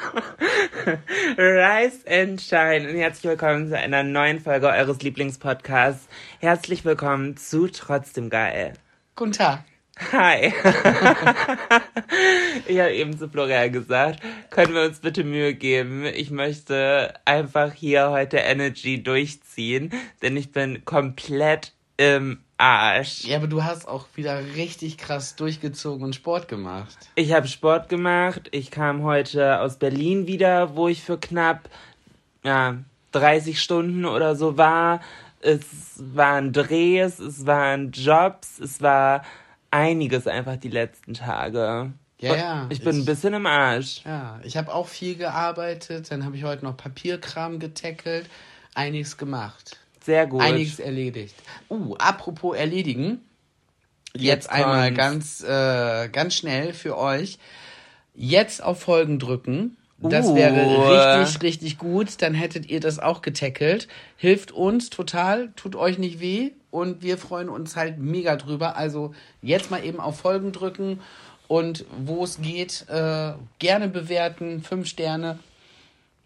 Rise and Shine und herzlich willkommen zu einer neuen Folge eures Lieblingspodcasts. Herzlich willkommen zu Trotzdem Geil. Guten Tag. Hi. ich habe eben zu Florian gesagt, können wir uns bitte Mühe geben? Ich möchte einfach hier heute Energy durchziehen, denn ich bin komplett im Arsch. Ja, aber du hast auch wieder richtig krass durchgezogen und Sport gemacht. Ich habe Sport gemacht. Ich kam heute aus Berlin wieder, wo ich für knapp ja, 30 Stunden oder so war. Es waren Drehs, es waren Jobs, es war einiges einfach die letzten Tage. Ja, ja. Ich bin ein bisschen im Arsch. Ja, ich habe auch viel gearbeitet. Dann habe ich heute noch Papierkram getackelt. Einiges gemacht. Sehr gut. Einiges erledigt. Uh, apropos erledigen. Jetzt, Jetzt einmal ganz, äh, ganz schnell für euch. Jetzt auf Folgen drücken. Das Uh. wäre richtig, richtig gut. Dann hättet ihr das auch getackelt. Hilft uns total, tut euch nicht weh. Und wir freuen uns halt mega drüber. Also jetzt mal eben auf Folgen drücken. Und wo es geht, äh, gerne bewerten. Fünf Sterne.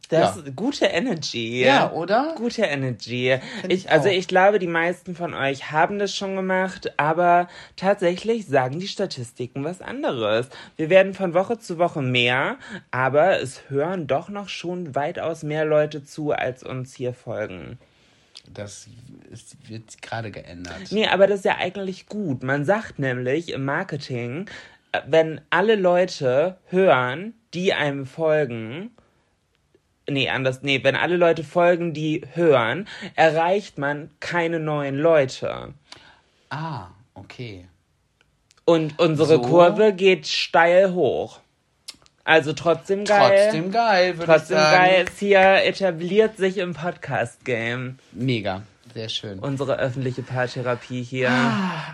Das Ja. ist gute Energy. Ja, oder? Gute Energy. Ich, ich also ich glaube, die meisten von euch haben das schon gemacht, aber tatsächlich sagen die Statistiken was anderes. Wir werden von Woche zu Woche mehr, aber es hören doch noch schon weitaus mehr Leute zu, als uns hier folgen. Das ist, wird gerade geändert. Nee, aber das ist ja eigentlich gut. Man sagt nämlich im Marketing, äh, wenn alle Leute hören, die einem folgen, nee, anders, nee, wenn alle Leute folgen, die hören, erreicht man keine neuen Leute. Ah, okay. Und unsere So? Kurve geht steil hoch. Also trotzdem geil. Trotzdem geil, würde ich Trotzdem sagen. geil. ist hier etabliert sich im Podcast-Game. Mega, sehr schön. Unsere öffentliche Paartherapie hier.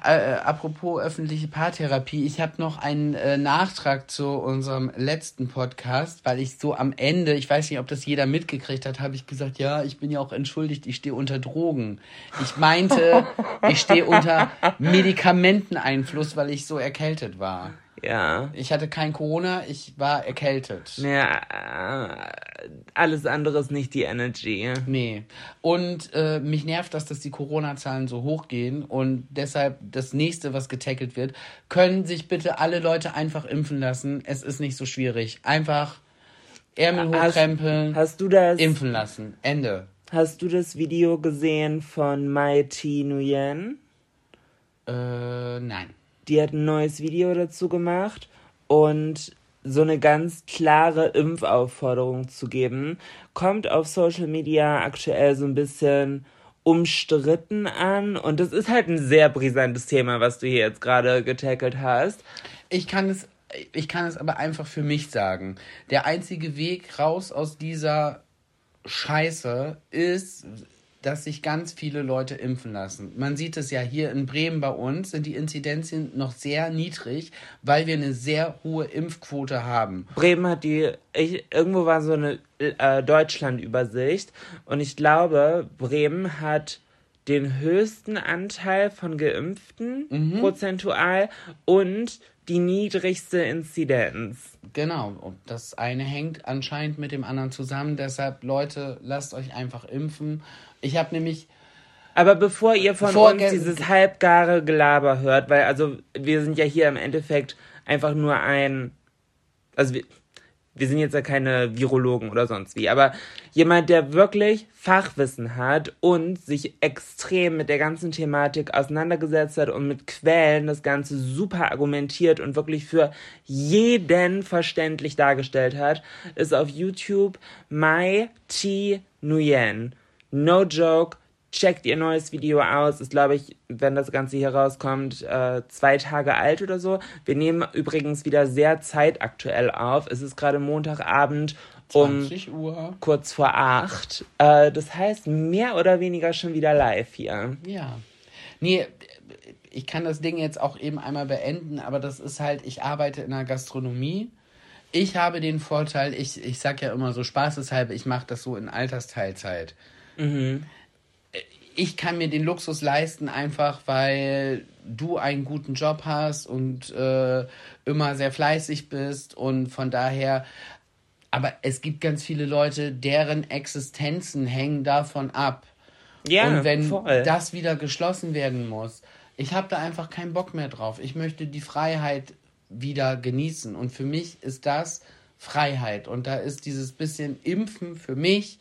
Äh, äh, apropos öffentliche Paartherapie, ich habe noch einen äh, Nachtrag zu unserem letzten Podcast, weil ich so am Ende, ich weiß nicht, ob das jeder mitgekriegt hat, habe ich gesagt, ja, ich bin ja auch entschuldigt, ich stehe unter Drogen. Ich meinte, ich stehe unter Medikamenteneinfluss, weil ich so erkältet war. Ja. Ich hatte kein Corona, ich war erkältet. Ja, alles andere ist nicht die Energy. Nee. Und äh, mich nervt das, dass die Corona-Zahlen so hoch gehen und deshalb das nächste, was getackelt wird, können sich bitte alle Leute einfach impfen lassen. Es ist nicht so schwierig. Einfach Ärmel Hast, hochkrempeln, hast du das? impfen lassen. Ende. Hast du das Video gesehen von Mai T Nguyen? Äh, nein. Die hat ein neues Video dazu gemacht und so eine ganz klare Impfaufforderung zu geben, kommt auf Social Media aktuell so ein bisschen umstritten an und das ist halt ein sehr brisantes Thema, was du hier jetzt gerade getackelt hast. Ich kann es, ich kann es aber einfach für mich sagen. Der einzige Weg raus aus dieser Scheiße ist, dass sich ganz viele Leute impfen lassen. Man sieht es ja hier in Bremen bei uns, sind die Inzidenzien noch sehr niedrig, weil wir eine sehr hohe Impfquote haben. Bremen hat die, ich, irgendwo war so eine äh, Deutschlandübersicht und ich glaube, Bremen hat den höchsten Anteil von Geimpften prozentual und die niedrigste Inzidenz. Genau, und das eine hängt anscheinend mit dem anderen zusammen. Deshalb, Leute, lasst euch einfach impfen. Ich habe nämlich Aber bevor ihr von uns dieses halbgare Gelaber hört, weil also wir sind ja hier im Endeffekt einfach nur ein also wir, wir sind jetzt ja keine Virologen oder sonst wie, aber jemand, der wirklich Fachwissen hat und sich extrem mit der ganzen Thematik auseinandergesetzt hat und mit Quellen das Ganze super argumentiert und wirklich für jeden verständlich dargestellt hat, ist auf YouTube Mai T Nguyen. No joke, checkt ihr neues Video aus. Ist, glaube ich, wenn das Ganze hier rauskommt, äh, zwei Tage alt oder so. Wir nehmen übrigens wieder sehr zeitaktuell auf. Es ist gerade Montagabend um Uhr. kurz vor acht. Äh, das heißt, mehr oder weniger schon wieder live hier. Ja. Nee, ich kann das Ding jetzt auch eben einmal beenden, aber das ist halt, ich arbeite in der Gastronomie. Ich habe den Vorteil, ich, ich sag ja immer so spaßeshalber, ich mache das so in Altersteilzeit. Mhm ich kann mir den Luxus leisten, einfach weil du einen guten Job hast und äh, immer sehr fleißig bist und von daher. Aber es gibt ganz viele Leute, deren Existenzen hängen davon ab. Ja, und wenn voll. das wieder geschlossen werden muss, ich habe da einfach keinen Bock mehr drauf. Ich möchte die Freiheit wieder genießen. Und für mich ist das Freiheit. Und da ist dieses bisschen Impfen für mich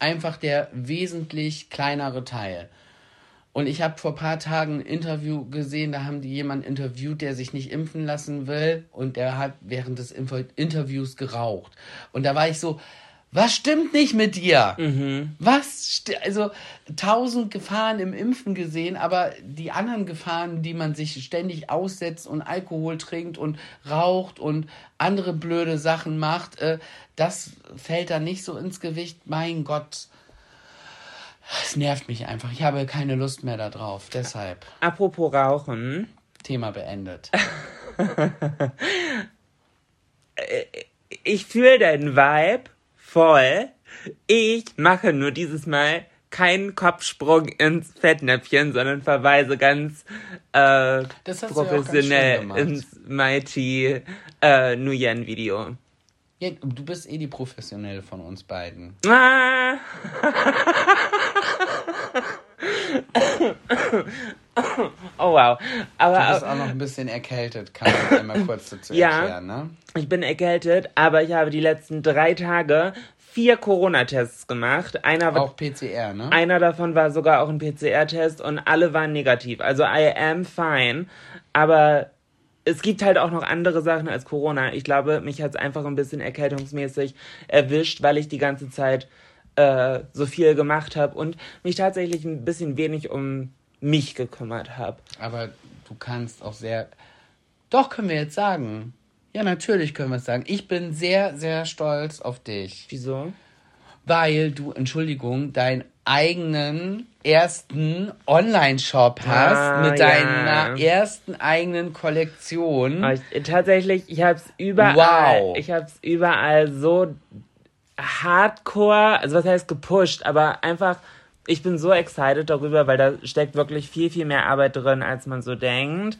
einfach der wesentlich kleinere Teil. Und ich habe vor ein paar Tagen ein Interview gesehen, da haben die jemanden interviewt, der sich nicht impfen lassen will und der hat während des Interviews geraucht. Und da war ich so, was stimmt nicht mit dir? Mhm. Was? Also tausend Gefahren im Impfen gesehen, aber die anderen Gefahren, die man sich ständig aussetzt und Alkohol trinkt und raucht und andere blöde Sachen macht, äh, das fällt da nicht so ins Gewicht. Mein Gott. Es nervt mich einfach. Ich habe keine Lust mehr darauf. Deshalb. Apropos Rauchen. Thema beendet. ich fühle deinen Vibe voll. Ich mache nur dieses Mal keinen Kopfsprung ins Fettnäpfchen, sondern verweise ganz äh, professionell ganz ins Mighty äh, Nguyen Video. Ja, du bist eh die Professionelle von uns beiden. Ah. oh wow. Aber, du bist auch noch ein bisschen erkältet, kann ich einmal kurz dazu ja, erklären, ne? Ich bin erkältet, aber ich habe die letzten drei Tage vier Corona-Tests gemacht. Einer auch PCR, ne? Einer davon war sogar auch ein PCR-Test und alle waren negativ. Also I am fine, aber es gibt halt auch noch andere Sachen als Corona. Ich glaube, mich hat es einfach ein bisschen erkältungsmäßig erwischt, weil ich die ganze Zeit äh, so viel gemacht habe und mich tatsächlich ein bisschen wenig um mich gekümmert habe. Aber du kannst auch sehr. Doch, können wir jetzt sagen. Ja, natürlich können wir es sagen. Ich bin sehr, sehr stolz auf dich. Wieso? Weil du, Entschuldigung, deinen eigenen ersten Online-Shop hast ah, mit deiner ja. ersten eigenen Kollektion. Ich, tatsächlich, ich habe es überall. Wow. Ich habe es überall so hardcore, also was heißt gepusht, aber einfach, ich bin so excited darüber, weil da steckt wirklich viel, viel mehr Arbeit drin, als man so denkt.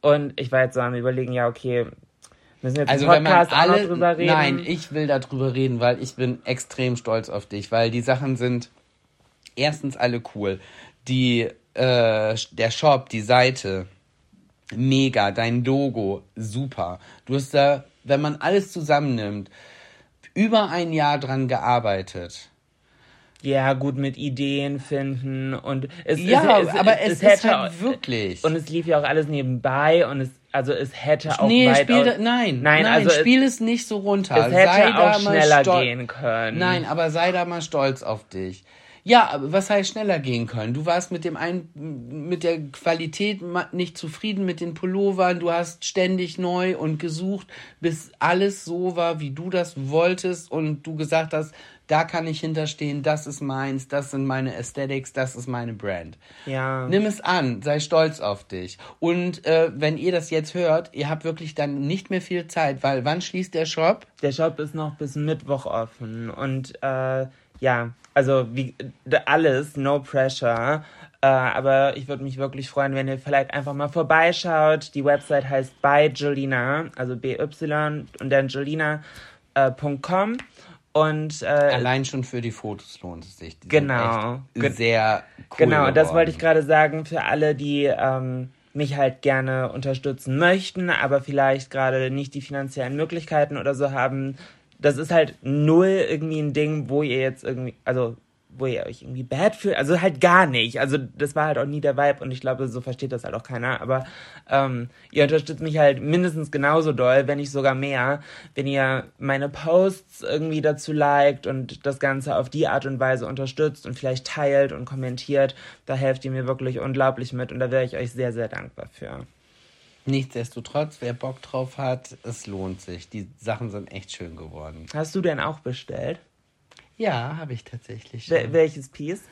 Und ich war jetzt so am überlegen, ja, okay, müssen wir jetzt also, im Podcast alle, auch drüber reden? Nein, ich will darüber reden, weil ich bin extrem stolz auf dich, weil die Sachen sind erstens alle cool. Die, äh, der Shop, die Seite, mega, dein Logo, super. Du hast da, wenn man alles zusammennimmt, über ein Jahr dran gearbeitet. Ja, gut mit Ideen finden und es Ja, es, es, aber es, es ist hätte halt wirklich. Und es lief ja auch alles nebenbei und es also es hätte auch nee, spiel da, nein, nein, nein, also spiel es, nicht so runter. Es hätte sei auch schneller gehen können. Nein, aber sei da mal stolz auf dich. Ja, aber was heißt schneller gehen können? Du warst mit dem ein, mit der Qualität nicht zufrieden mit den Pullovern. Du hast ständig neu und gesucht, bis alles so war, wie du das wolltest und du gesagt hast, da kann ich hinterstehen, das ist meins, das sind meine Aesthetics, das ist meine Brand. Ja. Nimm es an, sei stolz auf dich. Und äh, wenn ihr das jetzt hört, ihr habt wirklich dann nicht mehr viel Zeit, weil wann schließt der Shop? Der Shop ist noch bis Mittwoch offen und äh, ja, also wie alles, no pressure. Äh, aber ich würde mich wirklich freuen, wenn ihr vielleicht einfach mal vorbeischaut. Die Website heißt by Jolina, also BY und dann Jolina.com. Äh, und äh, allein schon für die Fotos lohnt es sich. Die genau. sehr cool. Genau, geworden. das wollte ich gerade sagen für alle, die ähm, mich halt gerne unterstützen möchten, aber vielleicht gerade nicht die finanziellen Möglichkeiten oder so haben. Das ist halt null irgendwie ein Ding, wo ihr jetzt irgendwie, also wo ihr euch irgendwie bad fühlt. Also halt gar nicht. Also das war halt auch nie der Vibe und ich glaube, so versteht das halt auch keiner. Aber ähm, ihr unterstützt mich halt mindestens genauso doll, wenn nicht sogar mehr, wenn ihr meine Posts irgendwie dazu liked und das Ganze auf die Art und Weise unterstützt und vielleicht teilt und kommentiert. Da helft ihr mir wirklich unglaublich mit und da wäre ich euch sehr, sehr dankbar für. Nichtsdestotrotz, wer Bock drauf hat, es lohnt sich. Die Sachen sind echt schön geworden. Hast du denn auch bestellt? Ja, habe ich tatsächlich. Wel welches Piece?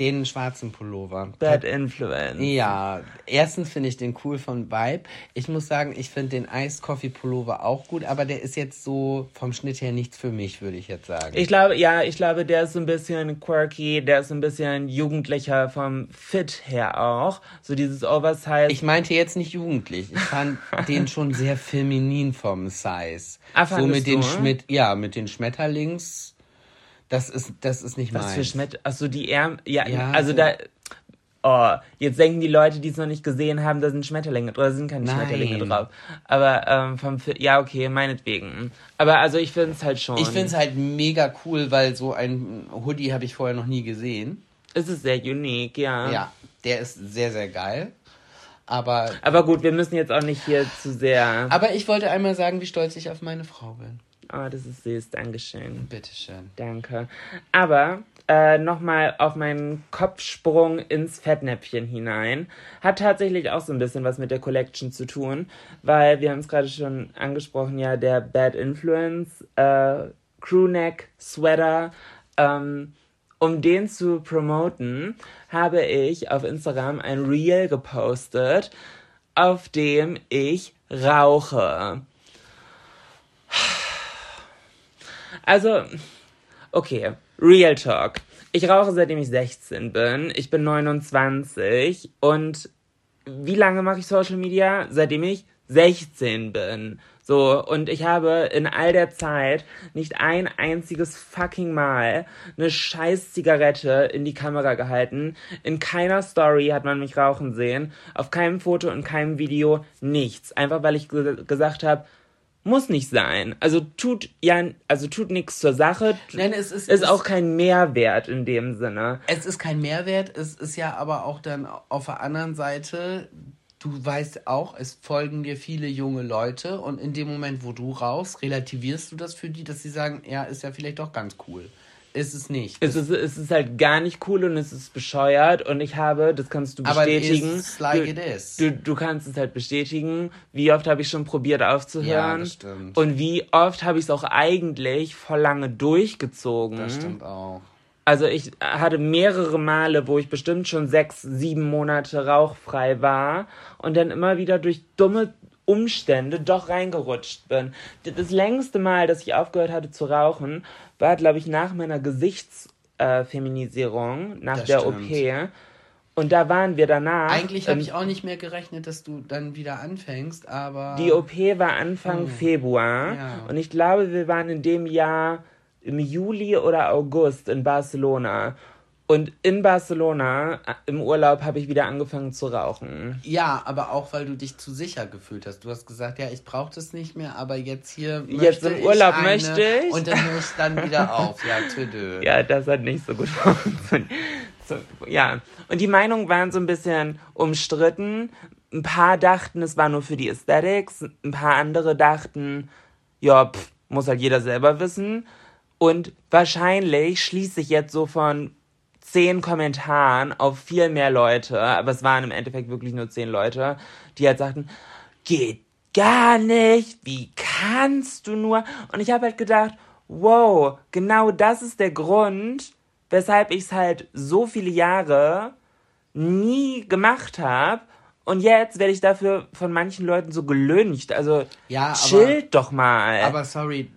Den schwarzen Pullover. Bad Influence. Ja, erstens finde ich den cool von Vibe. Ich muss sagen, ich finde den Iced Coffee Pullover auch gut, aber der ist jetzt so vom Schnitt her nichts für mich, würde ich jetzt sagen. Ich glaube, ja, ich glaube, der ist so ein bisschen quirky, der ist so ein bisschen jugendlicher vom Fit her auch. So dieses Oversize. Ich meinte jetzt nicht jugendlich. Ich fand den schon sehr feminin vom Size. Ah, so mit fandest den du? Schmidt, ja, mit den Schmetterlings. Das ist, das ist nicht Was meins. für Schmet... Achso, die Ärmel... Ja, Ja, also so- da... Oh, jetzt denken die Leute, die es noch nicht gesehen haben, da sind Schmetterlinge drauf. Da sind keine Nein. Schmetterlinge drauf. Aber ähm, vom Fit... Ja, okay, meinetwegen. Aber also ich finde es halt schon... Ich finde es halt mega cool, weil so ein Hoodie habe ich vorher noch nie gesehen. Es ist sehr unique, ja. Ja, der ist sehr, sehr geil. Aber, Aber gut, wir müssen jetzt auch nicht hier zu sehr... aber ich wollte einmal sagen, wie stolz ich auf meine Frau bin. Oh, das ist süß, Dankeschön. Bitteschön. Danke. Aber äh, nochmal auf meinen Kopfsprung ins Fettnäpfchen hinein. Hat tatsächlich auch so ein bisschen was mit der Collection zu tun, weil wir haben es gerade schon angesprochen, ja, der Bad Influence äh, Crewneck Sweater. Ähm, um den zu promoten, habe ich auf Instagram ein Reel gepostet, auf dem ich rauche. Also, okay, Real Talk. Ich rauche seitdem ich 16 bin. Ich bin 29 und wie lange mache ich Social Media? Seitdem ich 16 bin. So, und ich habe in all der Zeit nicht ein einziges fucking Mal eine scheiß Zigarette in die Kamera gehalten. In keiner Story hat man mich rauchen sehen. Auf keinem Foto und keinem Video nichts. Einfach weil ich ge gesagt habe, muss nicht sein. Also tut ja, also tut nichts zur Sache. Nein, es ist- ist es- auch kein Mehrwert in dem Sinne. Es ist kein Mehrwert, es ist ja aber auch dann auf der anderen Seite, du weißt auch, es folgen dir viele junge Leute und in dem Moment, wo du rauchst, relativierst du das für die, dass sie sagen, ja, ist ja vielleicht doch ganz cool. Ist es nicht. Es ist, es ist halt gar nicht cool und es ist bescheuert und ich habe, das kannst du Aber bestätigen. it's like du, it is. Du, du kannst es halt bestätigen. Wie oft habe ich schon probiert aufzuhören? Ja, das stimmt. Und wie oft habe ich es auch eigentlich voll lange durchgezogen. das stimmt auch. Also ich hatte mehrere Male, wo ich bestimmt schon sechs, sieben Monate rauchfrei war und dann immer wieder durch dumme Umstände doch reingerutscht bin. Das längste Mal, dass ich aufgehört hatte zu rauchen, war, glaube ich, nach meiner Gesichtsfeminisierung, nach Das der stimmt. OP. Und da waren wir danach. Eigentlich habe ich auch nicht mehr gerechnet, dass du dann wieder anfängst, aber. Die OP war Anfang Februar Hm. Ja. und ich glaube, wir waren in dem Jahr im Juli oder August in Barcelona. Und in Barcelona äh, im Urlaub habe ich wieder angefangen zu rauchen. Ja, aber auch weil du dich zu sicher gefühlt hast. Du hast gesagt, ja, ich brauche das nicht mehr, aber jetzt hier Jetzt im Urlaub eine möchte ich. Und dann höre ich dann wieder auf. Ja, tüdö. Ja, das hat nicht so gut funktioniert. So, ja, und die Meinungen waren so ein bisschen umstritten. Ein paar dachten, es war nur für die Aesthetics. Ein paar andere dachten, ja, pff, muss halt jeder selber wissen. Und wahrscheinlich schließe ich jetzt so von zehn Kommentaren auf viel mehr Leute, aber es waren im Endeffekt wirklich nur zehn Leute, die halt sagten, geht gar nicht, wie kannst du nur? Und ich habe halt gedacht, wow, genau das ist der Grund, weshalb ich es halt so viele Jahre nie gemacht habe. Und jetzt werde ich dafür von manchen Leuten so gelüncht. Also Ja, aber- chillt doch mal. Aber sorry.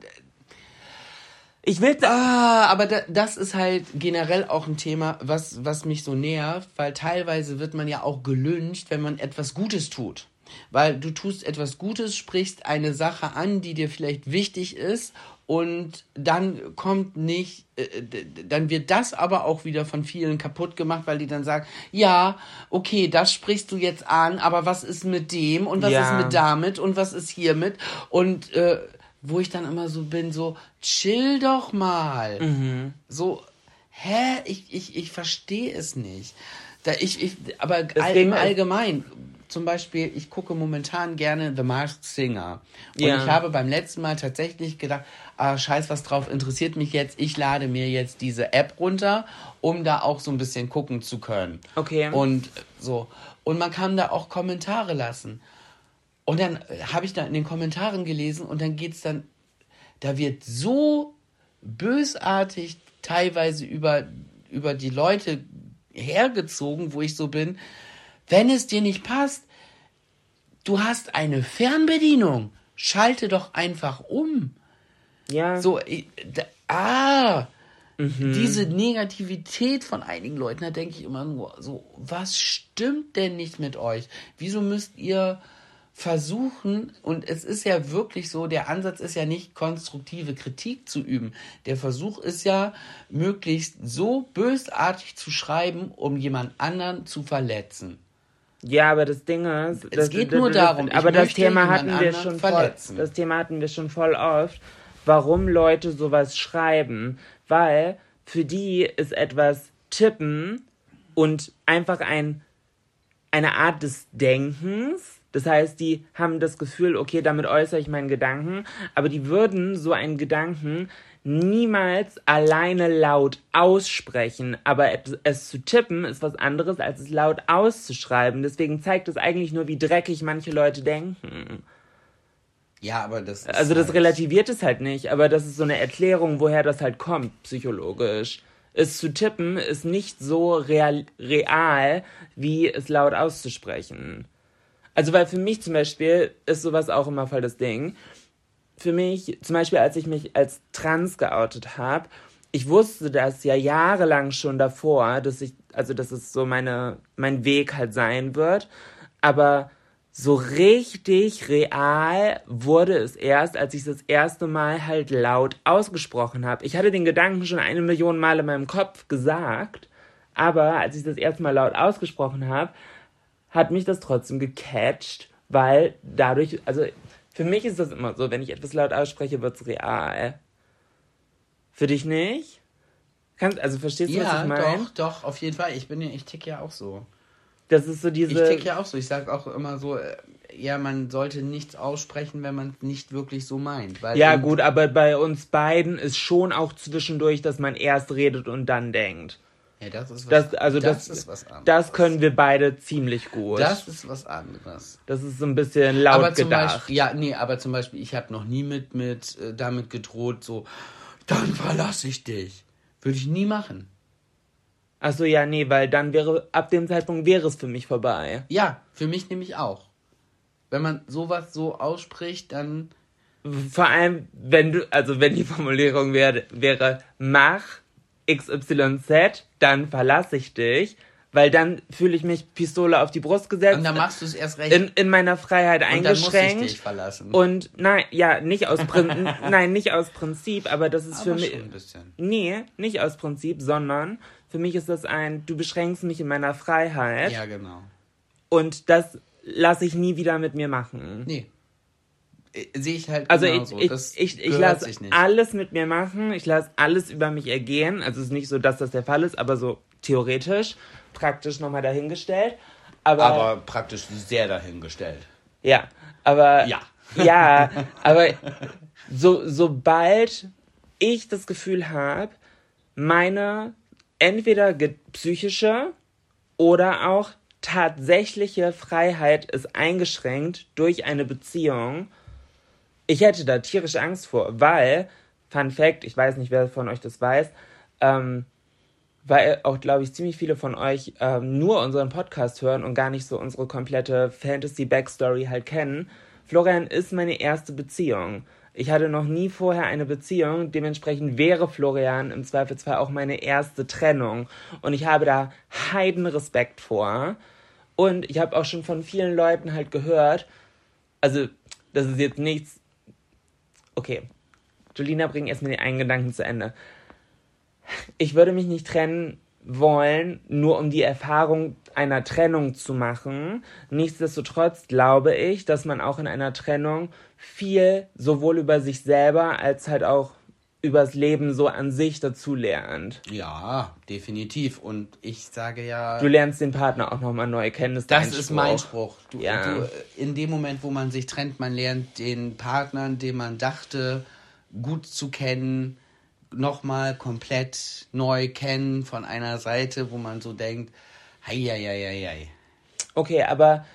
Ich will Ah, aber da, das ist halt generell auch ein Thema, was, was mich so nervt, weil teilweise wird man ja auch gelüncht, wenn man etwas Gutes tut. Weil du tust etwas Gutes, sprichst eine Sache an, die dir vielleicht wichtig ist und dann kommt nicht, äh, dann wird das aber auch wieder von vielen kaputt gemacht, weil die dann sagen, ja, okay, das sprichst du jetzt an, aber was ist mit dem und was ja. ist mit damit und was ist hiermit und äh, wo ich dann immer so bin, so chill doch mal, mhm. so hä, ich ich ich verstehe es nicht, da ich ich aber all, im Allgemeinen zum Beispiel, ich gucke momentan gerne The Masked Singer. Und ja. ich habe beim letzten Mal tatsächlich gedacht, ah, scheiß was drauf, interessiert mich jetzt. Ich lade mir jetzt diese App runter, um da auch so ein bisschen gucken zu können. Okay. Und so. Und man kann da auch Kommentare lassen. Und dann habe ich da in den Kommentaren gelesen und dann geht es dann, da wird so bösartig teilweise über, über die Leute hergezogen, wo ich so bin, wenn es dir nicht passt, du hast eine Fernbedienung. Schalte doch einfach um. Ja. So, da, ah, mhm. diese Negativität von einigen Leuten, da denke ich immer nur so, was stimmt denn nicht mit euch? Wieso müsst ihr versuchen, und es ist ja wirklich so, der Ansatz ist ja nicht konstruktive Kritik zu üben. Der Versuch ist ja, möglichst so bösartig zu schreiben, um jemand anderen zu verletzen. Ja, aber das Ding ist, es das, geht das, nur das, darum. Aber das Thema hatten wir schon verletzen. voll. Das Thema hatten wir schon voll oft, warum Leute sowas schreiben, weil für die ist etwas tippen und einfach ein eine Art des Denkens. Das heißt, die haben das Gefühl, okay, damit äußere ich meinen Gedanken, aber die würden so einen Gedanken niemals alleine laut aussprechen, aber es zu tippen ist was anderes, als es laut auszuschreiben. Deswegen zeigt es eigentlich nur, wie dreckig manche Leute denken. Ja, aber das. Also das halt relativiert es halt nicht, aber das ist so eine Erklärung, woher das halt kommt, psychologisch. Es zu tippen ist nicht so real, real wie es laut auszusprechen. Also, weil für mich zum Beispiel ist sowas auch immer voll das Ding für mich, zum Beispiel als ich mich als trans geoutet habe, ich wusste das ja jahrelang schon davor, dass ich, also dass es so meine, mein Weg halt sein wird. Aber so richtig real wurde es erst, als ich das erste Mal halt laut ausgesprochen habe. Ich hatte den Gedanken schon eine Million Mal in meinem Kopf gesagt, aber als ich das erste Mal laut ausgesprochen habe, hat mich das trotzdem gecatcht, weil dadurch, also für mich ist das immer so, wenn ich etwas laut ausspreche, wird es real. Für dich nicht? Kannst, also verstehst du, ja, was ich meine? Ja, Doch, doch, auf jeden Fall. Ich bin ja, ich tick ja auch so. Das ist so diese. Ich tick ja auch so. Ich sag auch immer so, äh, ja, man sollte nichts aussprechen, wenn man es nicht wirklich so meint. ja, gut, aber bei uns beiden ist schon auch zwischendurch, dass man erst redet und dann denkt. Ja, das ist was, das, also das, das, ist was anderes. Das können wir beide ziemlich gut. Das ist was anderes. Das ist so ein bisschen laut aber zum gedacht. Beispiel, ja, nee, aber zum Beispiel, ich habe noch nie mit, mit äh, damit gedroht, so, dann verlasse ich dich. Würde ich nie machen. Achso, ja, nee, weil dann wäre, ab dem Zeitpunkt wäre es für mich vorbei. Ja, für mich nämlich auch. Wenn man sowas so ausspricht, dann. Vor allem, wenn du, also wenn die Formulierung wäre, wäre, mach XYZ, dann verlasse ich dich, weil dann fühle ich mich Pistole auf die Brust gesetzt. Und dann machst du es erst recht. In, in meiner Freiheit und eingeschränkt. Dann muss ich dich verlassen. Und nein, ja, nicht aus Prinzip, nein, nicht aus Prinzip, aber das ist aber für mich. Ein bisschen. Nee, nicht aus Prinzip, sondern für mich ist das ein, du beschränkst mich in meiner Freiheit. Ja, genau. Und das lasse ich nie wieder mit mir machen. Nee. Äh, sehe ich halt also genauso. ich, ich, ich, ich lasse alles mit mir machen, ich lasse alles über mich ergehen. Also es ist nicht so, dass das der Fall ist, aber so theoretisch, praktisch nochmal dahingestellt. Aber, aber praktisch sehr dahingestellt. Ja, aber ja, ja aber so, sobald ich das Gefühl habe, meine entweder psychische oder auch tatsächliche Freiheit ist eingeschränkt durch eine Beziehung, ich hätte da tierisch Angst vor, weil, Fun Fact, ich weiß nicht, wer von euch das weiß, ähm, weil auch, glaube ich, ziemlich viele von euch ähm, nur unseren Podcast hören und gar nicht so unsere komplette Fantasy-Backstory halt kennen. Florian ist meine erste Beziehung. Ich hatte noch nie vorher eine Beziehung, dementsprechend wäre Florian im Zweifelsfall auch meine erste Trennung. Und ich habe da heiden Respekt vor. Und ich habe auch schon von vielen Leuten halt gehört, also das ist jetzt nichts. Okay, Julina, bring erstmal den einen Gedanken zu Ende. Ich würde mich nicht trennen wollen, nur um die Erfahrung einer Trennung zu machen. Nichtsdestotrotz glaube ich, dass man auch in einer Trennung viel sowohl über sich selber als halt auch übers Leben so an sich dazu lernt. Ja, definitiv. Und ich sage ja. Du lernst den Partner auch nochmal neu kennen. Das, das ist mein Spruch. Du, ja. du, in dem Moment, wo man sich trennt, man lernt den Partner, den man dachte, gut zu kennen, nochmal komplett neu kennen von einer Seite, wo man so denkt, hei, hei, hei, hei. Okay, aber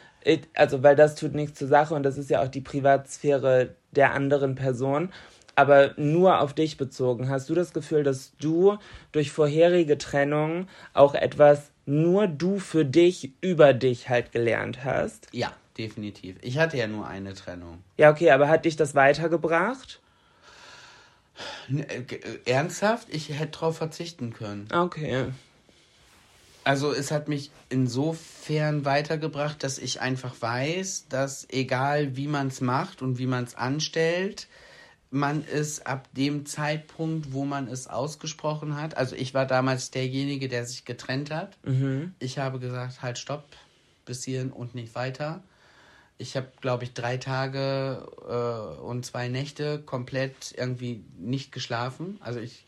also weil das tut nichts zur Sache und das ist ja auch die Privatsphäre der anderen Person aber nur auf dich bezogen, hast du das Gefühl, dass du durch vorherige Trennungen auch etwas nur du für dich über dich halt gelernt hast? Ja, definitiv. Ich hatte ja nur eine Trennung. Ja, okay, aber hat dich das weitergebracht? Ernsthaft? Ich hätte darauf verzichten können. Okay. Also es hat mich insofern weitergebracht, dass ich einfach weiß, dass egal wie man es macht und wie man es anstellt, man es ab dem Zeitpunkt, wo man es ausgesprochen hat, also ich war damals derjenige, der sich getrennt hat. Mhm. Ich habe gesagt, halt stopp, bis hierhin und nicht weiter. Ich habe, glaube ich, drei Tage äh, und zwei Nächte komplett irgendwie nicht geschlafen. Also ich,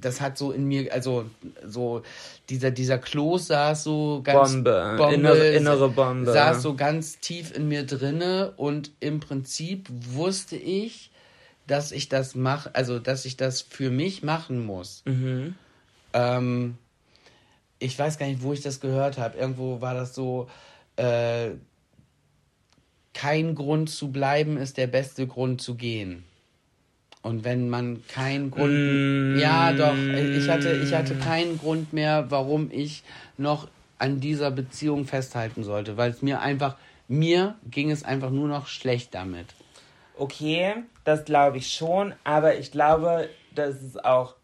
das hat so in mir, also so dieser dieser Kloß saß so ganz Bombe, Bombe innere, innere Bombe, saß so ganz tief in mir drinne und im Prinzip wusste ich, dass ich das mache, also dass ich das für mich machen muss. Mhm. Ähm, ich weiß gar nicht, wo ich das gehört habe. Irgendwo war das so, äh, kein Grund zu bleiben ist der beste Grund zu gehen. Und wenn man keinen Grund. Mm. Ja, doch. Ich hatte, ich hatte keinen Grund mehr, warum ich noch an dieser Beziehung festhalten sollte. Weil es mir einfach, mir ging es einfach nur noch schlecht damit. Okay, das glaube ich schon, aber ich glaube, dass es auch,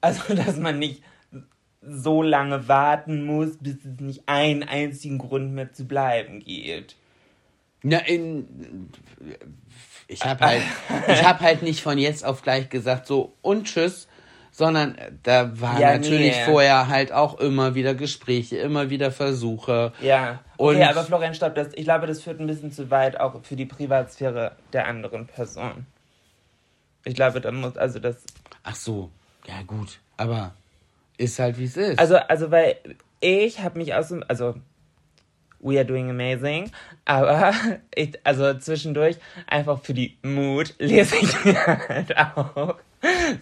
also dass man nicht so lange warten muss, bis es nicht einen einzigen Grund mehr zu bleiben gibt. Na, in, ich habe halt, ich habe halt nicht von jetzt auf gleich gesagt so und tschüss, sondern da waren ja, natürlich nee. vorher halt auch immer wieder Gespräche, immer wieder Versuche. Ja. Okay, aber Florian, stopp, das, ich glaube, das führt ein bisschen zu weit auch für die Privatsphäre der anderen Person. Ich glaube, da muss, also das. Ach so, ja gut, aber ist halt wie es ist. Also, also weil ich habe mich aus dem, also we are doing amazing, aber ich, also zwischendurch einfach für die Mut lese ich mir halt auch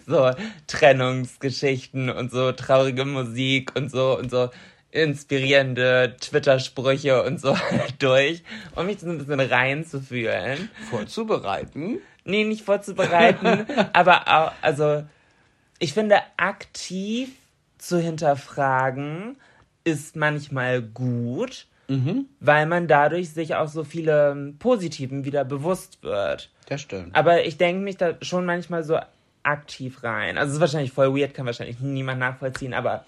so Trennungsgeschichten und so traurige Musik und so und so inspirierende Twitter-Sprüche und so durch, um mich so ein bisschen reinzufühlen. Vorzubereiten? Nee, nicht vorzubereiten, aber auch, also, ich finde, aktiv zu hinterfragen ist manchmal gut, mhm. weil man dadurch sich auch so viele Positiven wieder bewusst wird. Das stimmt. Aber ich denke mich da schon manchmal so aktiv rein. Also es ist wahrscheinlich voll weird, kann wahrscheinlich niemand nachvollziehen, aber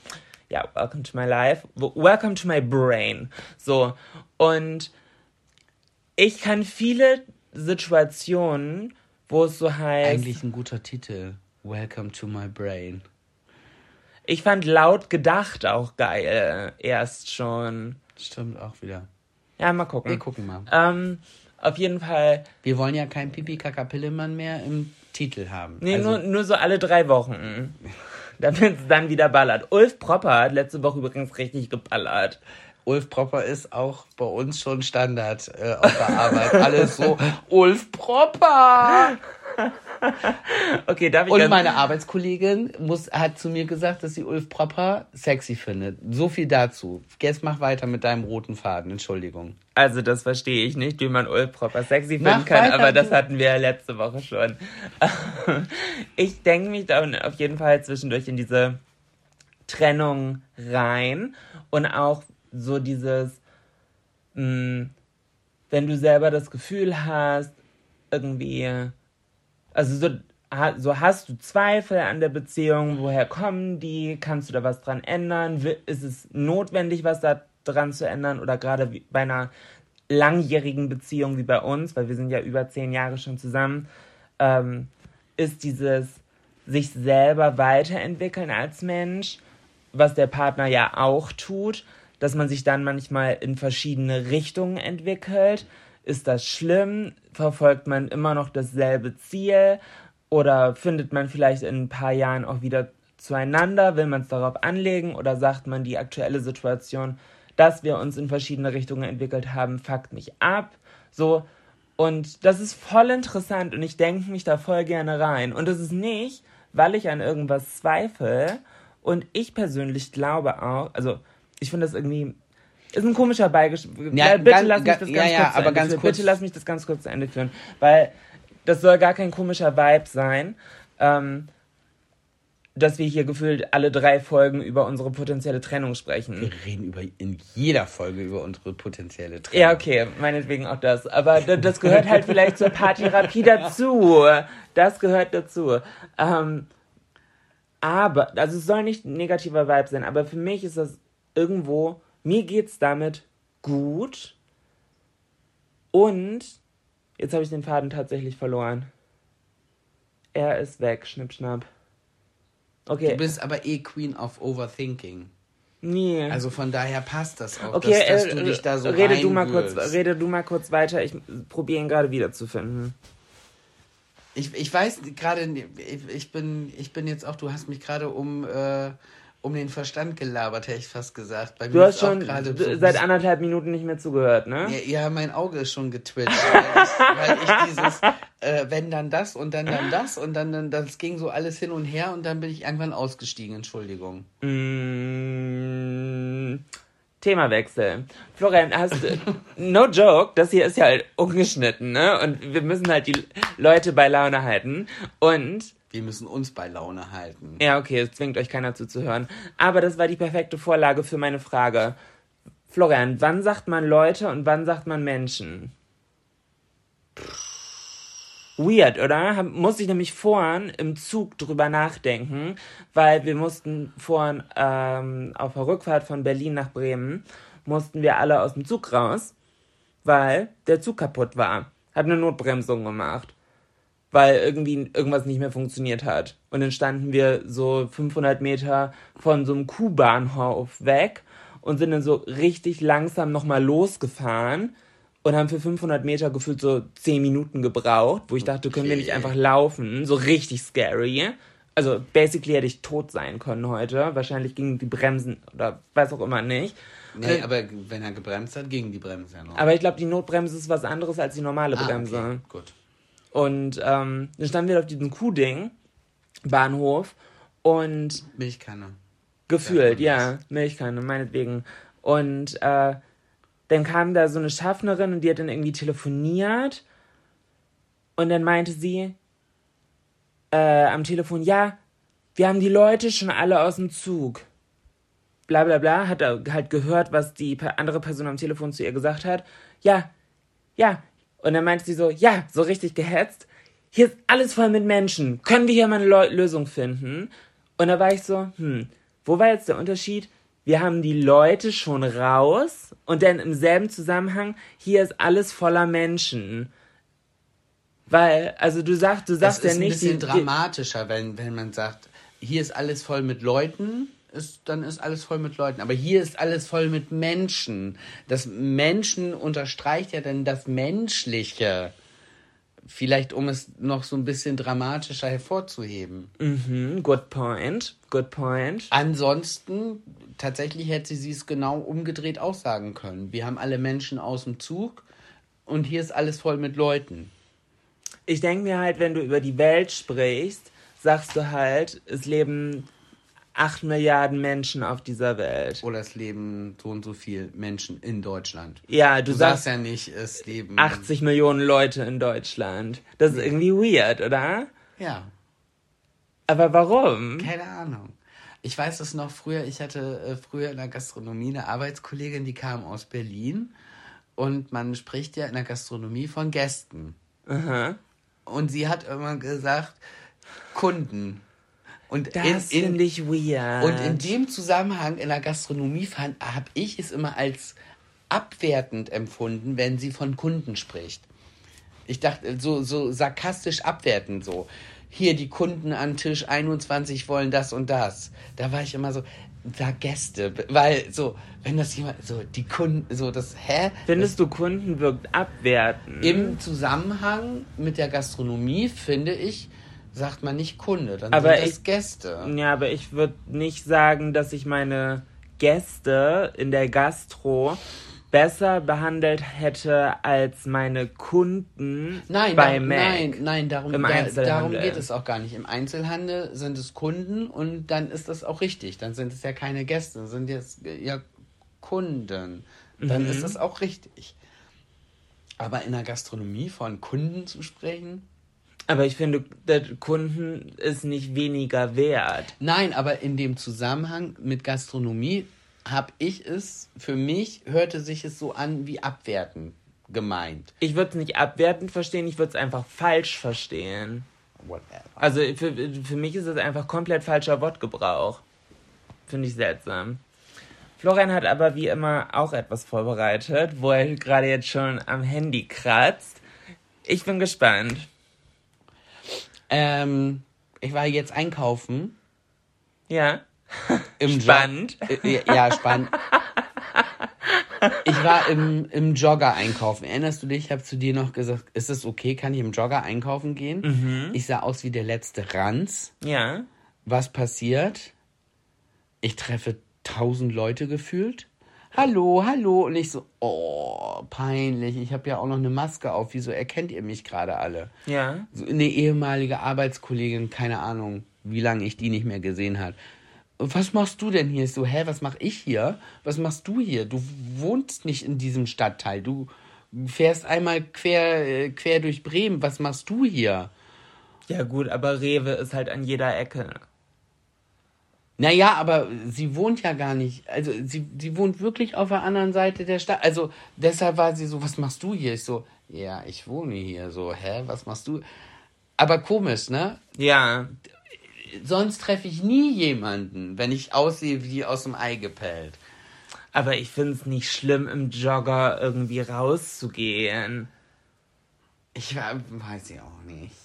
ja, welcome to my life. Welcome to my brain. So. Und ich kann viele Situationen, wo es so heißt. Eigentlich ein guter Titel. Welcome to my brain. Ich fand laut gedacht auch geil. Erst schon. Stimmt auch wieder. Ja, mal gucken. Wir gucken mal. Ähm, auf jeden Fall. Wir wollen ja keinen Pipi Kaka Pillemann mehr im Titel haben. Nee, also, nur, nur so alle drei Wochen. Damit es dann wieder ballert. Ulf Propper hat letzte Woche übrigens richtig geballert. Ulf Propper ist auch bei uns schon Standard äh, auf der Arbeit. Alles so, Ulf Propper! okay, darf ich Und meine Arbeitskollegin muss, hat zu mir gesagt, dass sie Ulf Propper sexy findet. So viel dazu. Jetzt mach weiter mit deinem roten Faden. Entschuldigung. Also das verstehe ich nicht, wie man Ulf Propper sexy finden mach kann, aber das hatten wir ja letzte Woche schon. ich denke mich da auf jeden Fall zwischendurch in diese Trennung rein und auch so dieses, mh, mm, wenn du selber das Gefühl hast, irgendwie also so, so hast du Zweifel an der Beziehung, woher kommen die? Kannst du da was dran ändern? Ist es notwendig, was da dran zu ändern oder gerade bei einer langjährigen Beziehung wie bei uns, weil wir sind ja über zehn Jahre schon zusammen, ähm, ist dieses sich selber weiterentwickeln als Mensch, was der Partner ja auch tut, dass man sich dann manchmal in verschiedene Richtungen entwickelt. Ist das schlimm? Verfolgt man immer noch dasselbe Ziel? Oder findet man vielleicht in ein paar Jahren auch wieder zueinander? Will man es darauf anlegen? Oder sagt man, die aktuelle Situation, dass wir uns in verschiedene Richtungen entwickelt haben, fuckt mich ab? So. Und das ist voll interessant und ich denke mich da voll gerne rein. Und das ist nicht, weil ich an irgendwas zweifle. Und ich persönlich glaube auch, also ich finde das irgendwie ist ein komischer Beigeschmack. Ja, bitte ganz, lass mich das ganz ja, ja, kurz aber ganz kurz. Bitte lass mich das ganz kurz zu Ende führen, weil das soll gar kein komischer Vibe sein, ähm, dass wir hier gefühlt alle drei Folgen über unsere potenzielle Trennung sprechen. Wir reden über, in jeder Folge über unsere potenzielle Trennung. Ja, okay, meinetwegen auch das. Aber das gehört halt vielleicht zur Paartherapie dazu. Das gehört dazu. Ähm, aber, also es soll nicht ein negativer Vibe sein, aber für mich ist das irgendwo, mir geht's damit gut und jetzt habe ich den Faden tatsächlich verloren. Er ist weg, schnipp, schnapp. Okay. Du bist aber eh Queen of Overthinking. Nee. Also von daher passt das auch, okay, dass, dass äh, du dich da so rede du mal kurz, Rede du mal kurz weiter, ich probiere ihn gerade wiederzufinden. Ich, ich weiß gerade, ich, ich, bin, ich bin jetzt auch, du hast mich gerade um äh, um den Verstand gelabert, hätte ich fast gesagt. Bei du hast schon so seit anderthalb Minuten nicht mehr zugehört, ne? Ja, ja mein Auge ist schon getwitcht. weil, ich, weil ich dieses, äh, wenn dann das und dann dann das und dann, dann das ging so alles hin und her und dann bin ich irgendwann ausgestiegen, Entschuldigung. Mm, Themawechsel. Florian, hast du, no joke, das hier ist ja halt ungeschnitten, ne? Und wir müssen halt die Leute bei Laune halten und wir müssen uns bei Laune halten. Ja, okay, es zwingt euch keiner zuzuhören. Aber das war die perfekte Vorlage für meine Frage. Florian, wann sagt man Leute und wann sagt man Menschen? Weird, oder? Muss ich nämlich vorhin im Zug drüber nachdenken, weil wir mussten vorhin ähm, auf der Rückfahrt von Berlin nach Bremen, mussten wir alle aus dem Zug raus, weil der Zug kaputt war. Hab eine Notbremsung gemacht weil irgendwie irgendwas nicht mehr funktioniert hat. Und dann standen wir so 500 Meter von so einem Kuhbahnhof weg und sind dann so richtig langsam nochmal losgefahren und haben für 500 Meter gefühlt so 10 Minuten gebraucht, wo ich dachte, können wir nicht einfach laufen? So richtig scary. Also, basically hätte ich tot sein können heute. Wahrscheinlich gingen die Bremsen oder weiß auch immer nicht. Nee, aber wenn er gebremst hat, gingen die Bremsen ja noch. Aber ich glaube, die Notbremse ist was anderes als die normale ah, Bremse. Okay. Gut. Und ähm, dann standen wir auf diesem Kuhding, Bahnhof, und. Milchkanne. Gefühlt, ja, Milchkanne, meinetwegen. Und äh, dann kam da so eine Schaffnerin und die hat dann irgendwie telefoniert. Und dann meinte sie äh, am Telefon, ja, wir haben die Leute schon alle aus dem Zug. Bla bla bla, hat er halt gehört, was die andere Person am Telefon zu ihr gesagt hat. Ja, ja, und dann meinte sie so, ja, so richtig gehetzt. Hier ist alles voll mit Menschen. Können wir hier mal eine Leu Lösung finden? Und da war ich so, hm, wo war jetzt der Unterschied? Wir haben die Leute schon raus und dann im selben Zusammenhang, hier ist alles voller Menschen. Weil, also du sagst, du sagst das ja nicht. Es ist ein bisschen die, dramatischer, wenn, wenn man sagt, hier ist alles voll mit Leuten ist, dann ist alles voll mit Leuten. Aber hier ist alles voll mit Menschen. Das Menschen unterstreicht ja dann das Menschliche. Vielleicht, um es noch so ein bisschen dramatischer hervorzuheben. Mhm, good point. Good point. Ansonsten, tatsächlich hätte sie es genau umgedreht auch sagen können. Wir haben alle Menschen aus dem Zug und hier ist alles voll mit Leuten. Ich denke mir halt, wenn du über die Welt sprichst, sagst du halt, es leben 8 Milliarden Menschen auf dieser Welt. Oder es leben so und so viele Menschen in Deutschland. Ja, du, du sagst, sagst, ja nicht, es leben 80 Millionen Leute in Deutschland. Das ist ja. irgendwie weird, oder? Ja. Aber warum? Keine Ahnung. Ich weiß es noch früher, ich hatte äh, früher in der Gastronomie eine Arbeitskollegin, die kam aus Berlin und man spricht ja in der Gastronomie von Gästen. Aha. Und sie hat immer gesagt, Kunden. Und Das in, in, finde ich weird. und in dem Zusammenhang in der Gastronomie habe ich es immer als abwertend empfunden, wenn sie von Kunden spricht. Ich dachte, so, so sarkastisch abwertend so. Hier, die Kunden an Tisch 21 wollen das und das. Da war ich immer so, sag Gäste. Weil so, wenn das jemand, so, die Kunden, so das, hä? Findest du, Kunden wirkt abwertend? Im Zusammenhang mit der Gastronomie, finde ich, sagt man nicht Kunde, dann Aber sind das ich- Gäste. Ja, aber ich würde nicht sagen, dass ich meine Gäste in der Gastro besser behandelt hätte als meine Kunden Nein, bei da, Mac. nein, nein, darum, da, darum geht es auch gar nicht. Im Einzelhandel sind es Kunden und dann ist das auch richtig. Dann sind es ja keine Gäste, dann sind jetzt ja Kunden. Dann Mhm. ist das auch richtig. Aber in der Gastronomie von Kunden zu sprechen? Aber ich finde, der Kunden ist nicht weniger wert. Nein, aber in dem Zusammenhang mit Gastronomie habe ich es, für mich hörte sich es so an wie abwertend gemeint. Ich würde es nicht abwertend verstehen, ich würde es einfach falsch verstehen. Whatever. Also für, für mich ist es einfach komplett falscher Wortgebrauch. Finde ich seltsam. Florian hat aber wie immer auch etwas vorbereitet, wo er gerade jetzt schon am Handy kratzt. Ich bin gespannt. Ähm, ich war jetzt einkaufen. Ja. Im Spannend. Jog- Äh, ja, spannend. Ich war im, im Jogger einkaufen. Erinnerst du dich? Ich habe zu dir noch gesagt, ist es okay, kann ich im Jogger einkaufen gehen? Mhm. Ich sah aus wie der letzte Ranz. Ja. Was passiert? Ich treffe tausend Leute gefühlt. Hallo, hallo. Und ich so, oh, peinlich. Ich habe ja auch noch eine Maske auf. Wieso erkennt ihr mich gerade alle? Ja. so eine ehemalige Arbeitskollegin, keine Ahnung, wie lange ich die nicht mehr gesehen hat. Was machst du denn hier? Ich so, hä, was mach ich hier? Was machst du hier? Du wohnst nicht in diesem Stadtteil. Du fährst einmal quer, äh, quer durch Bremen. Was machst du hier? Ja gut, aber Rewe ist halt an jeder Ecke. Naja, aber sie wohnt ja gar nicht. Also sie, sie wohnt wirklich auf der anderen Seite der Stadt. Also deshalb war sie so, was machst du hier? Ich so, ja, ich wohne hier. So, hä, was machst du? Aber komisch, ne? Ja. sonst treffe ich nie jemanden, wenn ich aussehe wie aus dem Ei gepellt. Aber ich finde es nicht schlimm, im Jogger irgendwie rauszugehen. Ich weiß ich auch nicht.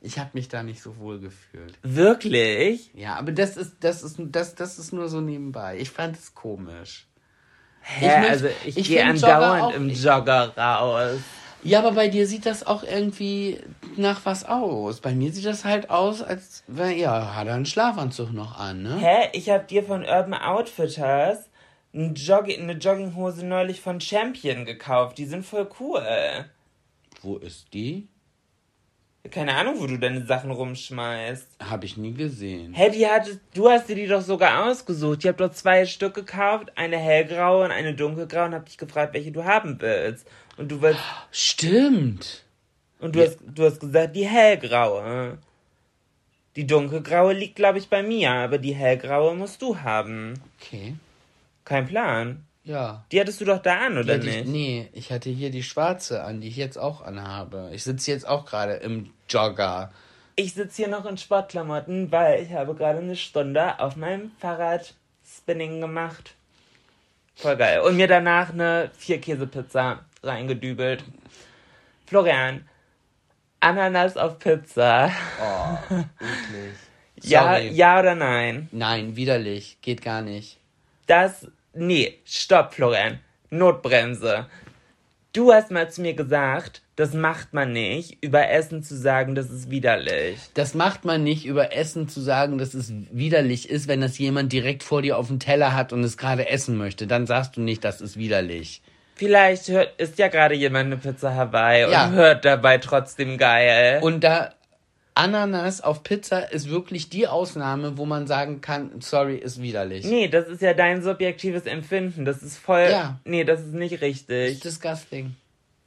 Ich habe mich da nicht so wohl gefühlt. Wirklich? Ja, aber das ist, das ist, das, das ist nur so nebenbei. Ich fand es komisch. Hä, möchte- also ich, ich gehe andauernd auch- im ich- Jogger raus. Ja, aber bei dir sieht das auch irgendwie nach was aus. Bei mir sieht das halt aus, als wäre, ja, hat er einen Schlafanzug noch an, ne? Hä? Ich habe dir von Urban Outfitters ein Joggi eine Jogginghose neulich von Champion gekauft. Die sind voll cool. Wo ist die? Keine Ahnung, wo du deine Sachen rumschmeißt. Habe ich nie gesehen. Hä, die hattest, du hast dir die doch sogar ausgesucht. Ich habe doch zwei Stück gekauft, eine hellgraue und eine dunkelgraue und hab dich gefragt, welche du haben willst. Und du willst, Stimmt. und du hast, du hast gesagt, die hellgraue. Die dunkelgraue liegt, glaube ich, bei mir, aber die hellgraue musst du haben. Okay. Kein Plan. Ja. Die hattest du doch da an, oder die, nicht? nee, ich hatte hier die schwarze an, die ich jetzt auch anhabe. Ich sitze jetzt auch gerade im Jogger. Ich sitze hier noch in Sportklamotten, weil ich habe gerade eine Stunde auf meinem Fahrrad Spinning gemacht. Voll geil. Und mir danach eine Vier-Käse-Pizza reingedübelt. Florian, Ananas auf Pizza. Oh, eklig. Ja, ja oder nein? Nein, widerlich. Geht gar nicht. Das, nee, stopp, Florian. Notbremse. Du hast mal zu mir gesagt, das macht man nicht, über Essen zu sagen, das ist widerlich. Das macht man nicht über Essen zu sagen, dass es widerlich ist, wenn das jemand direkt vor dir auf dem Teller hat und es gerade essen möchte. Dann sagst du nicht, das ist widerlich. Vielleicht hört, ist ja gerade jemand eine Pizza Hawaii Ja. und hört dabei trotzdem geil. Und da Ananas auf Pizza ist wirklich die Ausnahme, wo man sagen kann, sorry, ist widerlich. nee, das ist ja dein subjektives Empfinden. Das ist voll. Ja. Nee, das ist nicht richtig. Ist disgusting.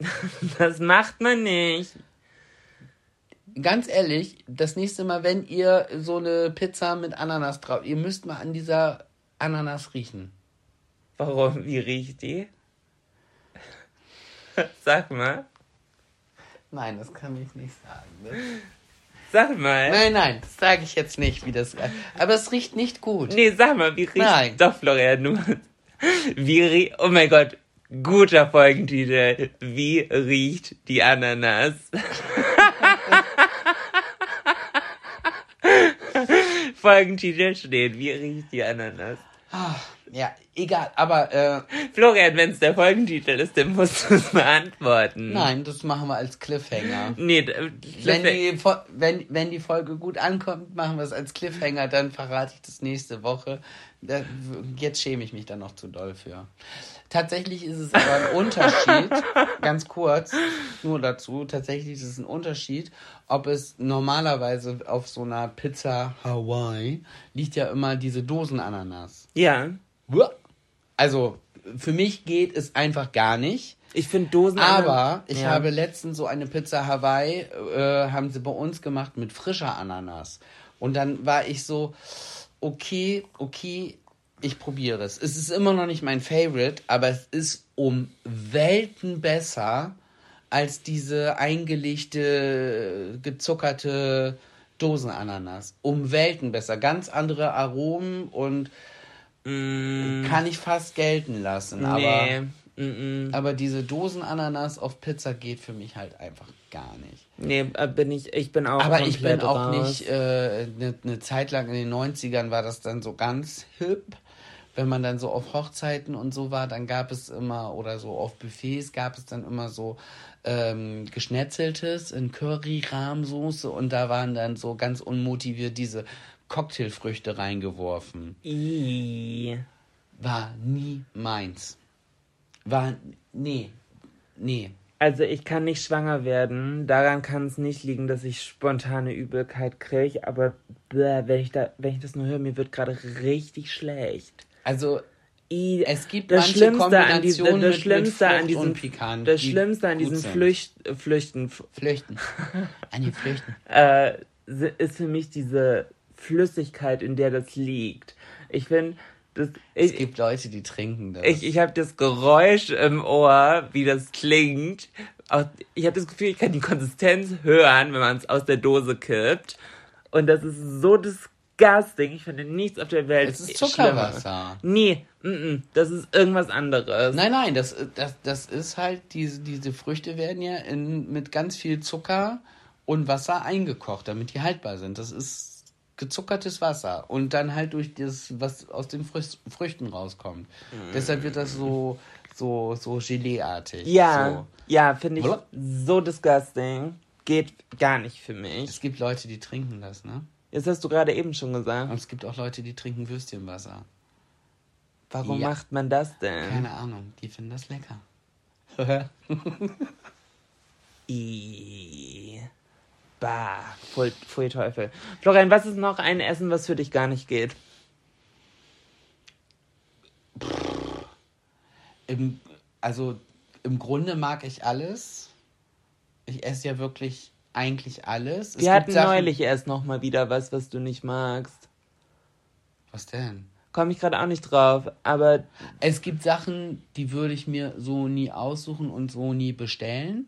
Das macht man nicht. Ganz ehrlich, das nächste Mal, wenn ihr so eine Pizza mit Ananas drauf, ihr müsst mal an dieser Ananas riechen. Warum? Wie riecht die? Sag mal. Nein, das kann ich nicht sagen. Sag mal. Nein, nein, das sage ich jetzt nicht, wie das. Aber es riecht nicht gut. Nee, sag mal, wie riecht. Nein. Doch, Florian, du. Wie riecht. Oh mein Gott. Guter Folgentitel. Wie riecht die Ananas? Folgentitel steht. Wie riecht die Ananas? Ja, egal, aber äh, Florian, wenn es der Folgentitel ist, dann musst du es beantworten. nein, das machen wir als Cliffhanger. Nee, d- Wenn die, wenn, wenn die Folge gut ankommt, machen wir es als Cliffhanger, dann verrate ich das nächste Woche. Da, jetzt schäme ich mich da noch zu doll für. Tatsächlich ist es aber ein Unterschied, ganz kurz, nur dazu, tatsächlich ist es ein Unterschied, ob es normalerweise auf so einer Pizza Hawaii liegt ja immer diese Dosenananas. ja. Also, für mich geht es einfach gar nicht. Ich finde Dosen. Aber ich Ja. habe letztens so eine Pizza Hawaii, äh, haben sie bei uns gemacht mit frischer Ananas. Und dann war ich so, okay, okay, ich probiere es. Es ist immer noch nicht mein Favorite, aber es ist um Welten besser als diese eingelegte, gezuckerte Dosenananas. Um Welten besser. Ganz andere Aromen und kann ich fast gelten lassen. Aber Nee. Mm-mm. aber diese Dosenananas auf Pizza geht für mich halt einfach gar nicht. Nee, äh, bin ich, ich bin auch Aber ich bin auch raus. nicht, eine ne ne Zeit lang in den 90ern war das dann so ganz hip. Wenn man dann so auf Hochzeiten und so war, dann gab es immer, oder so auf Buffets gab es dann immer so ähm, Geschnetzeltes in Curry-Rahmsoße und da waren dann so ganz unmotiviert diese Cocktailfrüchte reingeworfen. I. War nie meins. War, nee, nee. Also ich kann nicht schwanger werden. Daran kann es nicht liegen, dass ich spontane Übelkeit kriege. Aber bäh, wenn ich da, wenn ich das nur höre, mir wird gerade richtig schlecht. Also I, Es gibt das manche Schlimmste an diesem, Kombinationen das mit- Schlimmste mit an und Pikan, das die Schlimmste an diesen. Flücht, Flüchten, F- Flüchten. An die Flüchten. äh, ist für mich diese Flüssigkeit, in der das liegt. Ich finde, das, Es ich, gibt Leute, die trinken das. ich, ich habe das Geräusch im Ohr, wie das klingt. Auch, ich habe das Gefühl, ich kann die Konsistenz hören, wenn man es aus der Dose kippt. Und das ist so disgusting. Ich finde nichts auf der Welt. es ist schlimmer. Zuckerwasser. Nee, mm -mm, das ist irgendwas anderes. Nein, nein, das, das, das ist halt, diese, diese Früchte werden ja in, mit ganz viel Zucker und Wasser eingekocht, damit die haltbar sind. Das ist gezuckertes Wasser und dann halt durch das, was aus den Frücht, Früchten rauskommt. Deshalb wird das so, so, so Gelee-artig. Ja, So. ja, finde ich Oder? so disgusting. Geht gar nicht für mich. Es gibt Leute, die trinken das, ne? Das hast du gerade eben schon Und gesagt. es gibt auch Leute, die trinken Würstchenwasser. Warum Ja. macht man das denn? Keine Ahnung, die finden das lecker. I. Bah, pfui, pfui Teufel. Florian, was ist noch ein Essen, was für dich gar nicht geht? Im, also im Grunde mag ich alles. Ich esse ja wirklich eigentlich alles. Es Wir gibt hatten Sachen- neulich erst noch mal wieder was, was du nicht magst. Was denn? Komme ich gerade auch nicht drauf, aber Es gibt Sachen, die würde ich mir so nie aussuchen und so nie bestellen.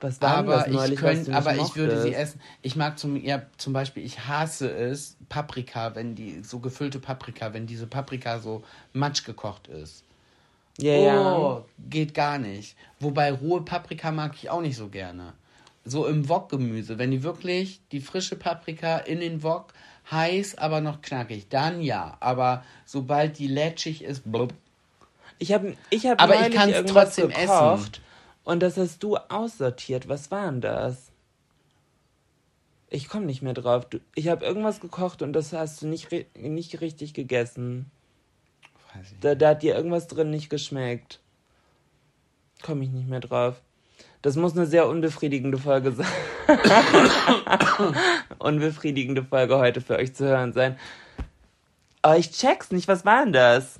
Was war Aber das ich, neulich, was könnt, aber ich würde sie mochtest? essen. Ich mag zum, ja, zum Beispiel, ich hasse es, Paprika, wenn die, so gefüllte Paprika, wenn diese Paprika so matsch gekocht ist. Ja, ja. Oh, geht gar nicht. Wobei rohe Paprika mag ich auch nicht so gerne. So im Wok-Gemüse, wenn die wirklich die frische Paprika in den Wok heiß, aber noch knackig, dann ja. Aber sobald die lätschig ist, blub. Ich habe ich hab Aber ich kann's irgendwas trotzdem gekocht essen. Und das hast du aussortiert. Was war denn das? Ich komme nicht mehr drauf. Du, ich habe irgendwas gekocht und das hast du nicht, nicht richtig gegessen. Weiß ich. Da, da hat dir irgendwas drin nicht geschmeckt. Komme ich nicht mehr drauf. Das muss eine sehr unbefriedigende Folge sein. unbefriedigende Folge heute für euch zu hören sein. Aber ich check's nicht. Was war denn das?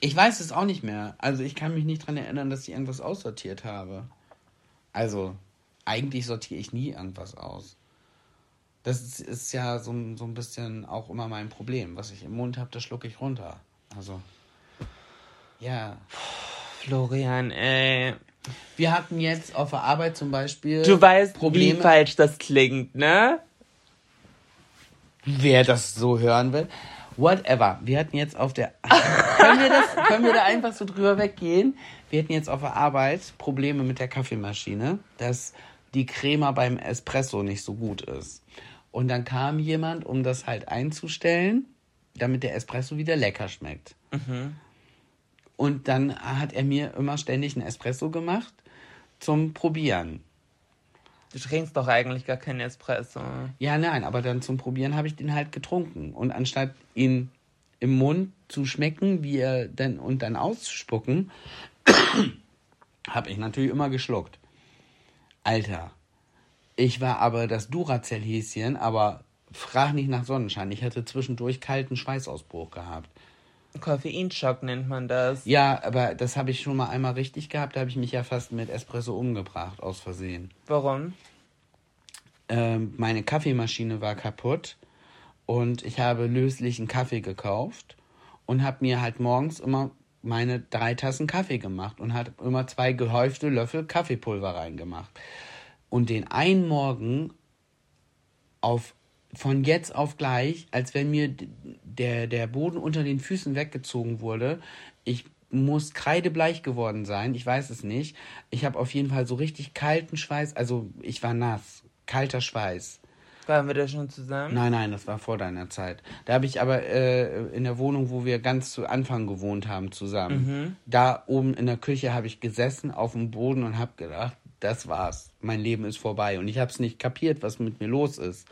Ich weiß es auch nicht mehr. Also ich kann mich nicht dran erinnern, dass ich irgendwas aussortiert habe. Also, eigentlich sortiere ich nie irgendwas aus. Das ist, ist ja so, ein- so ein bisschen auch immer mein Problem. Was ich im Mund habe, das schlucke ich runter. Also, ja. Florian, ey. Wir hatten jetzt auf der Arbeit zum Beispiel. Du weißt, Probleme. wie falsch das klingt, ne? Wer das so hören will. Whatever. Wir hatten jetzt auf der. können, wir das, können wir da einfach so drüber weggehen? Wir hatten jetzt auf der Arbeit Probleme mit der Kaffeemaschine, dass die Crema beim Espresso nicht so gut ist. Und dann kam jemand, um das halt einzustellen, damit der Espresso wieder lecker schmeckt. Und dann hat er mir immer ständig einen Espresso gemacht zum Probieren. Du trinkst doch eigentlich gar keinen Espresso. Ja, nein, aber dann zum Probieren habe ich den halt getrunken. Und anstatt ihn im Mund zu schmecken, wie er dann und dann auszuspucken, habe ich natürlich immer geschluckt. Alter, ich war aber das Duracell-Häschen, aber frag nicht nach Sonnenschein. Ich hatte zwischendurch kalten Schweißausbruch gehabt. Koffeinschock nennt man das. Ja, aber das habe ich schon mal einmal richtig gehabt. Da habe ich mich ja fast mit Espresso umgebracht, aus Versehen. Warum? ähm, meine Kaffeemaschine war kaputt und ich habe löslichen Kaffee gekauft und habe mir halt morgens immer meine drei Tassen Kaffee gemacht und hat immer zwei gehäufte Löffel Kaffeepulver reingemacht. Und den einen Morgen auf von jetzt auf gleich, als wenn mir der, der Boden unter den Füßen weggezogen wurde. Ich muss kreidebleich geworden sein, ich weiß es nicht. Ich habe auf jeden Fall so richtig kalten Schweiß, also ich war nass, kalter Schweiß. Waren wir da schon zusammen? Nein, nein, das war vor deiner Zeit. Da habe ich aber äh, in der Wohnung, wo wir ganz zu Anfang gewohnt haben, zusammen. Da oben in der Küche habe ich gesessen auf dem Boden und habe gedacht, das war's. Mein Leben ist vorbei. Und ich habe es nicht kapiert, was mit mir los ist.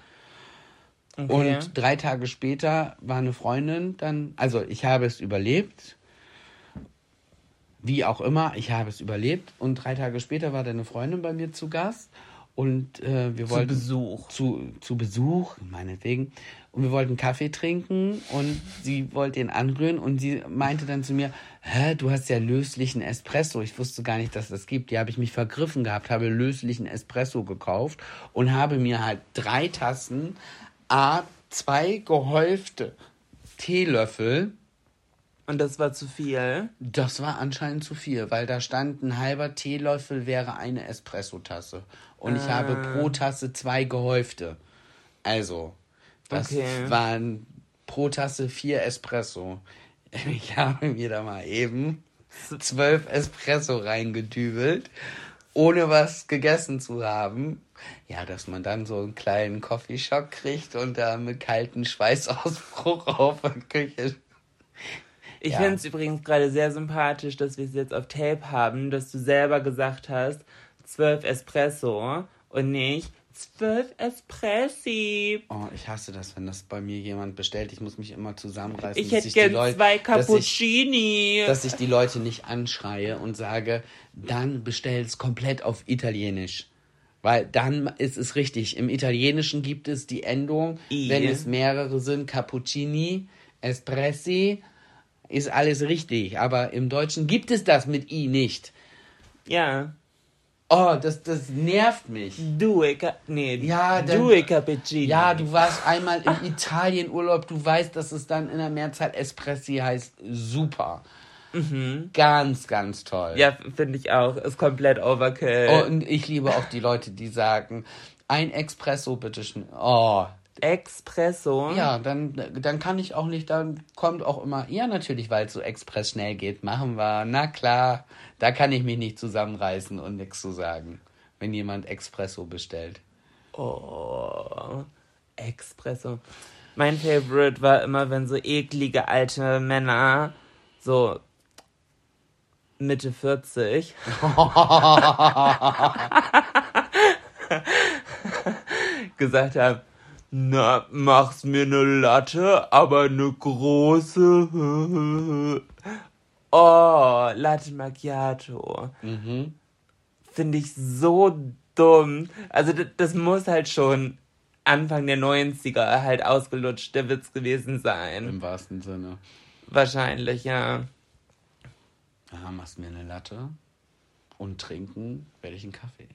Okay. Und drei Tage später war eine Freundin dann, also ich habe es überlebt. Wie auch immer, ich habe es überlebt. Und drei Tage später war da eine Freundin bei mir zu Gast. Und äh, wir Zu wollten. Besuch. Zu, zu Besuch, meinetwegen. Und wir wollten Kaffee trinken und sie wollte ihn anrühren und sie meinte dann zu mir, hä, du hast ja löslichen Espresso. Ich wusste gar nicht, dass das gibt. Die habe ich mich vergriffen gehabt, habe löslichen Espresso gekauft und habe mir halt drei Tassen, a zwei gehäufte Teelöffel Und das war zu viel. das war anscheinend zu viel, weil da stand, ein halber Teelöffel wäre eine Espressotasse. Und ich habe pro Tasse zwei gehäufte. Also, das Okay. waren pro Tasse vier Espresso. Ich habe mir da mal eben zwölf Espresso reingedübelt, ohne was gegessen zu haben. Ja, dass man dann so einen kleinen Coffeeshock kriegt und da mit kalten Schweißausbruch auf der Küche Ich Ja. finde es übrigens gerade sehr sympathisch, dass wir es jetzt auf Tape haben, dass du selber gesagt hast, zwölf Espresso und nicht zwölf Espressi. Oh, ich hasse das, wenn das bei mir jemand bestellt. Ich muss mich immer zusammenreißen. Ich dass hätte die gern Leute- zwei dass ich, Cappuccini. dass ich die Leute nicht anschreie und sage, dann bestell es komplett auf Italienisch. Weil dann ist es richtig. Im Italienischen gibt es die Endung, I. wenn es mehrere sind, Cappuccini, Espressi, ist alles richtig. Aber im Deutschen gibt es das mit I nicht. ja. Oh, das, das nervt mich. Due, nee, Ja, dann- due Cappuccini. Ja, du warst einmal im Italienurlaub, du weißt, dass es dann in der Mehrzahl Espressi heißt. Super. Ganz, ganz toll. Ja, finde ich auch. Ist komplett Overkill. Und ich liebe auch die Leute, die sagen, ein Espresso, bitte schön. Oh. Espresso. Ja, dann, dann kann ich auch nicht, dann kommt auch immer, ja, natürlich, weil es so express schnell geht, machen wir. Na klar, da kann ich mich nicht zusammenreißen und nichts zu sagen, wenn jemand Espresso bestellt. Oh, Espresso. Mein Favorite war immer, wenn so eklige alte Männer, so Mitte 40, gesagt haben, na, mach's mir ne Latte, aber ne große. Oh, Latte Macchiato. Finde ich so dumm. Also das, das muss halt schon Anfang der 90er halt ausgelutscht der Witz gewesen sein. Im wahrsten Sinne. Wahrscheinlich, ja. Ja, machst mir eine Latte und trinken werde ich einen Kaffee.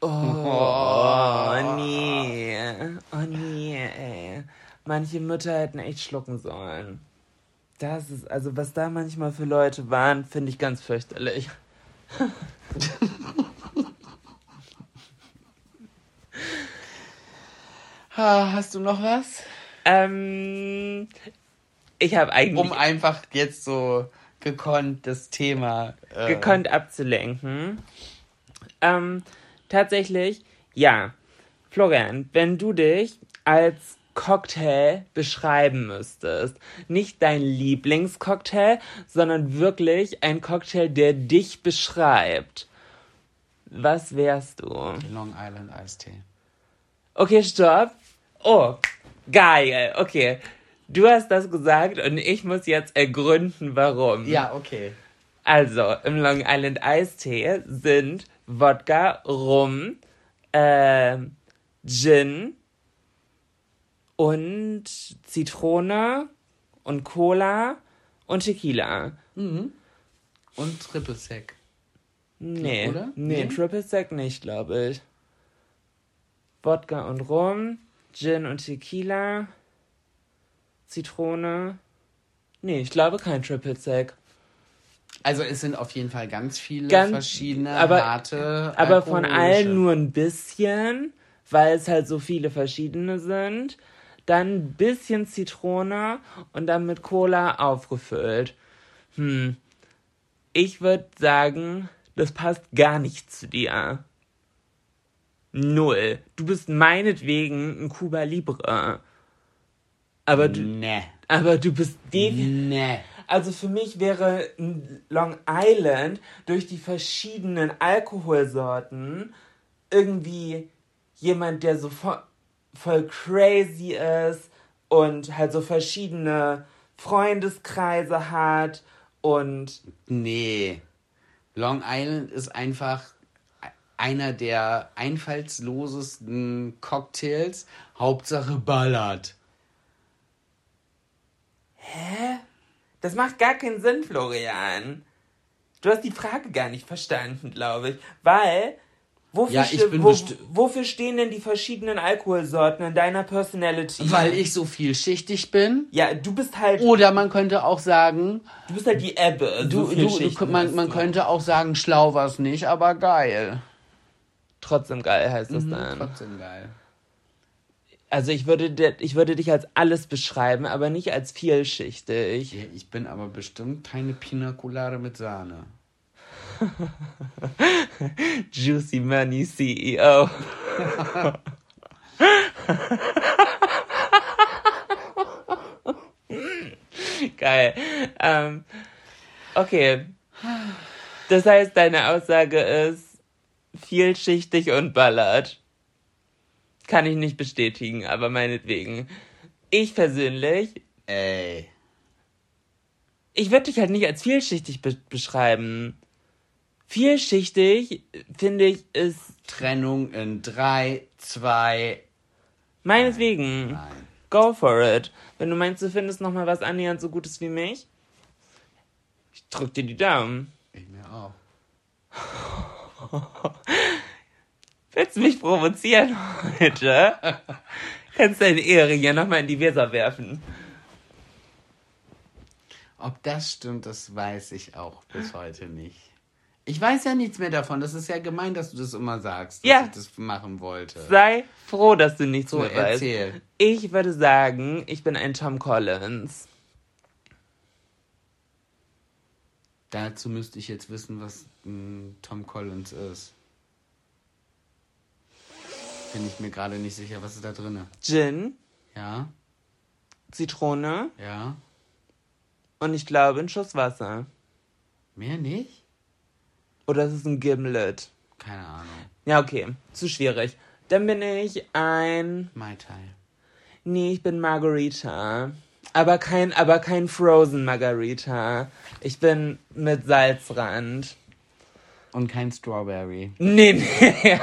Oh, nee. Oh, nee, ey. Manche Mütter hätten echt schlucken sollen. Das ist, also was da manchmal für Leute waren, finde ich ganz fürchterlich. Hast du noch was? Ähm, ich habe eigentlich. Um einfach jetzt so gekonnt das Thema. Äh, gekonnt abzulenken. Ähm, tatsächlich, ja. Florian, wenn du dich als Cocktail beschreiben müsstest, nicht dein Lieblingscocktail, sondern wirklich ein Cocktail, der dich beschreibt, was wärst du? Long Island Eistee. Okay, stopp. Oh, geil. Okay. Du hast das gesagt und ich muss jetzt ergründen, warum. Ja, okay. Also, im Long Island Eistee sind Wodka, Rum, äh, Gin und Zitrone und Cola und Tequila. Mhm. Und Triple Sec. Nee, oder? Nee, nee, Triple Sec nicht, glaube ich. Wodka und Rum, Gin und Tequila, Zitrone. Nee, ich glaube kein Triple Sec. Also es sind auf jeden Fall ganz viele ganz, verschiedene aber, harte. Aber von allen nur ein bisschen, weil es halt so viele verschiedene sind. Dann ein bisschen Zitrone und dann mit Cola aufgefüllt. Hm. Ich würde sagen, das passt gar nicht zu dir. Null. Du bist meinetwegen ein Cuba Libre. Aber du, nee. aber du bist definitiv. Nee. Also für mich wäre Long Island durch die verschiedenen Alkoholsorten irgendwie jemand, der so voll, voll crazy ist und halt so verschiedene Freundeskreise hat und. Nee. Long Island ist einfach einer der einfallslosesten Cocktails. Hauptsache ballert. Hä? Das macht gar keinen Sinn, Florian. Du hast die Frage gar nicht verstanden, glaube ich. Weil, wofür, ja, ste wo, wofür stehen denn die verschiedenen Alkoholsorten in deiner Personality? Weil ich so vielschichtig bin. Ja, du bist halt. Oder man könnte auch sagen. Du bist halt die Ebbe. Du, so du, du man, man könnte auch sagen, schlau war's nicht, aber geil. Trotzdem geil heißt das mhm, dann. Trotzdem geil. Also ich würde, ich würde dich als alles beschreiben, aber nicht als vielschichtig. Ja, ich bin aber bestimmt keine Pina Colada mit Sahne. Juicy Money CEO. Geil. Ähm, okay. Das heißt, deine Aussage ist vielschichtig und ballert. Kann ich nicht bestätigen, aber meinetwegen. Ich persönlich. Ey. Ich würde dich halt nicht als vielschichtig be beschreiben. Vielschichtig, finde ich, ist. Trennung in 3, 2. Meinetwegen. Nein. Go for it. Wenn du meinst, du findest nochmal was annähernd so Gutes wie mich, ich drück dir die Daumen. Ich mir auch. Willst du mich provozieren heute? Kannst deine Ehering ja nochmal in die Weser werfen. Ob das stimmt, das weiß ich auch bis heute nicht. Ich weiß ja nichts mehr davon. Das ist ja gemein, dass du das immer sagst, dass ja. ich das machen wollte. Sei froh, dass du nichts so, mehr erzähl. weißt. Ich würde sagen, ich bin ein Tom Collins. Dazu müsste ich jetzt wissen, was ein Tom Collins ist. Bin ich mir gerade nicht sicher, was ist da drin? Gin. Ja. Zitrone. Ja. Und ich glaube ein Schuss Wasser. Mehr nicht? Oder ist es ein Gimlet? Keine Ahnung. Ja, okay. Zu schwierig. Dann bin ich ein. Mai Tai. Nee, ich bin Margarita. Aber kein, aber kein Frozen Margarita. Ich bin mit Salzrand. Und kein Strawberry. Nee, nee.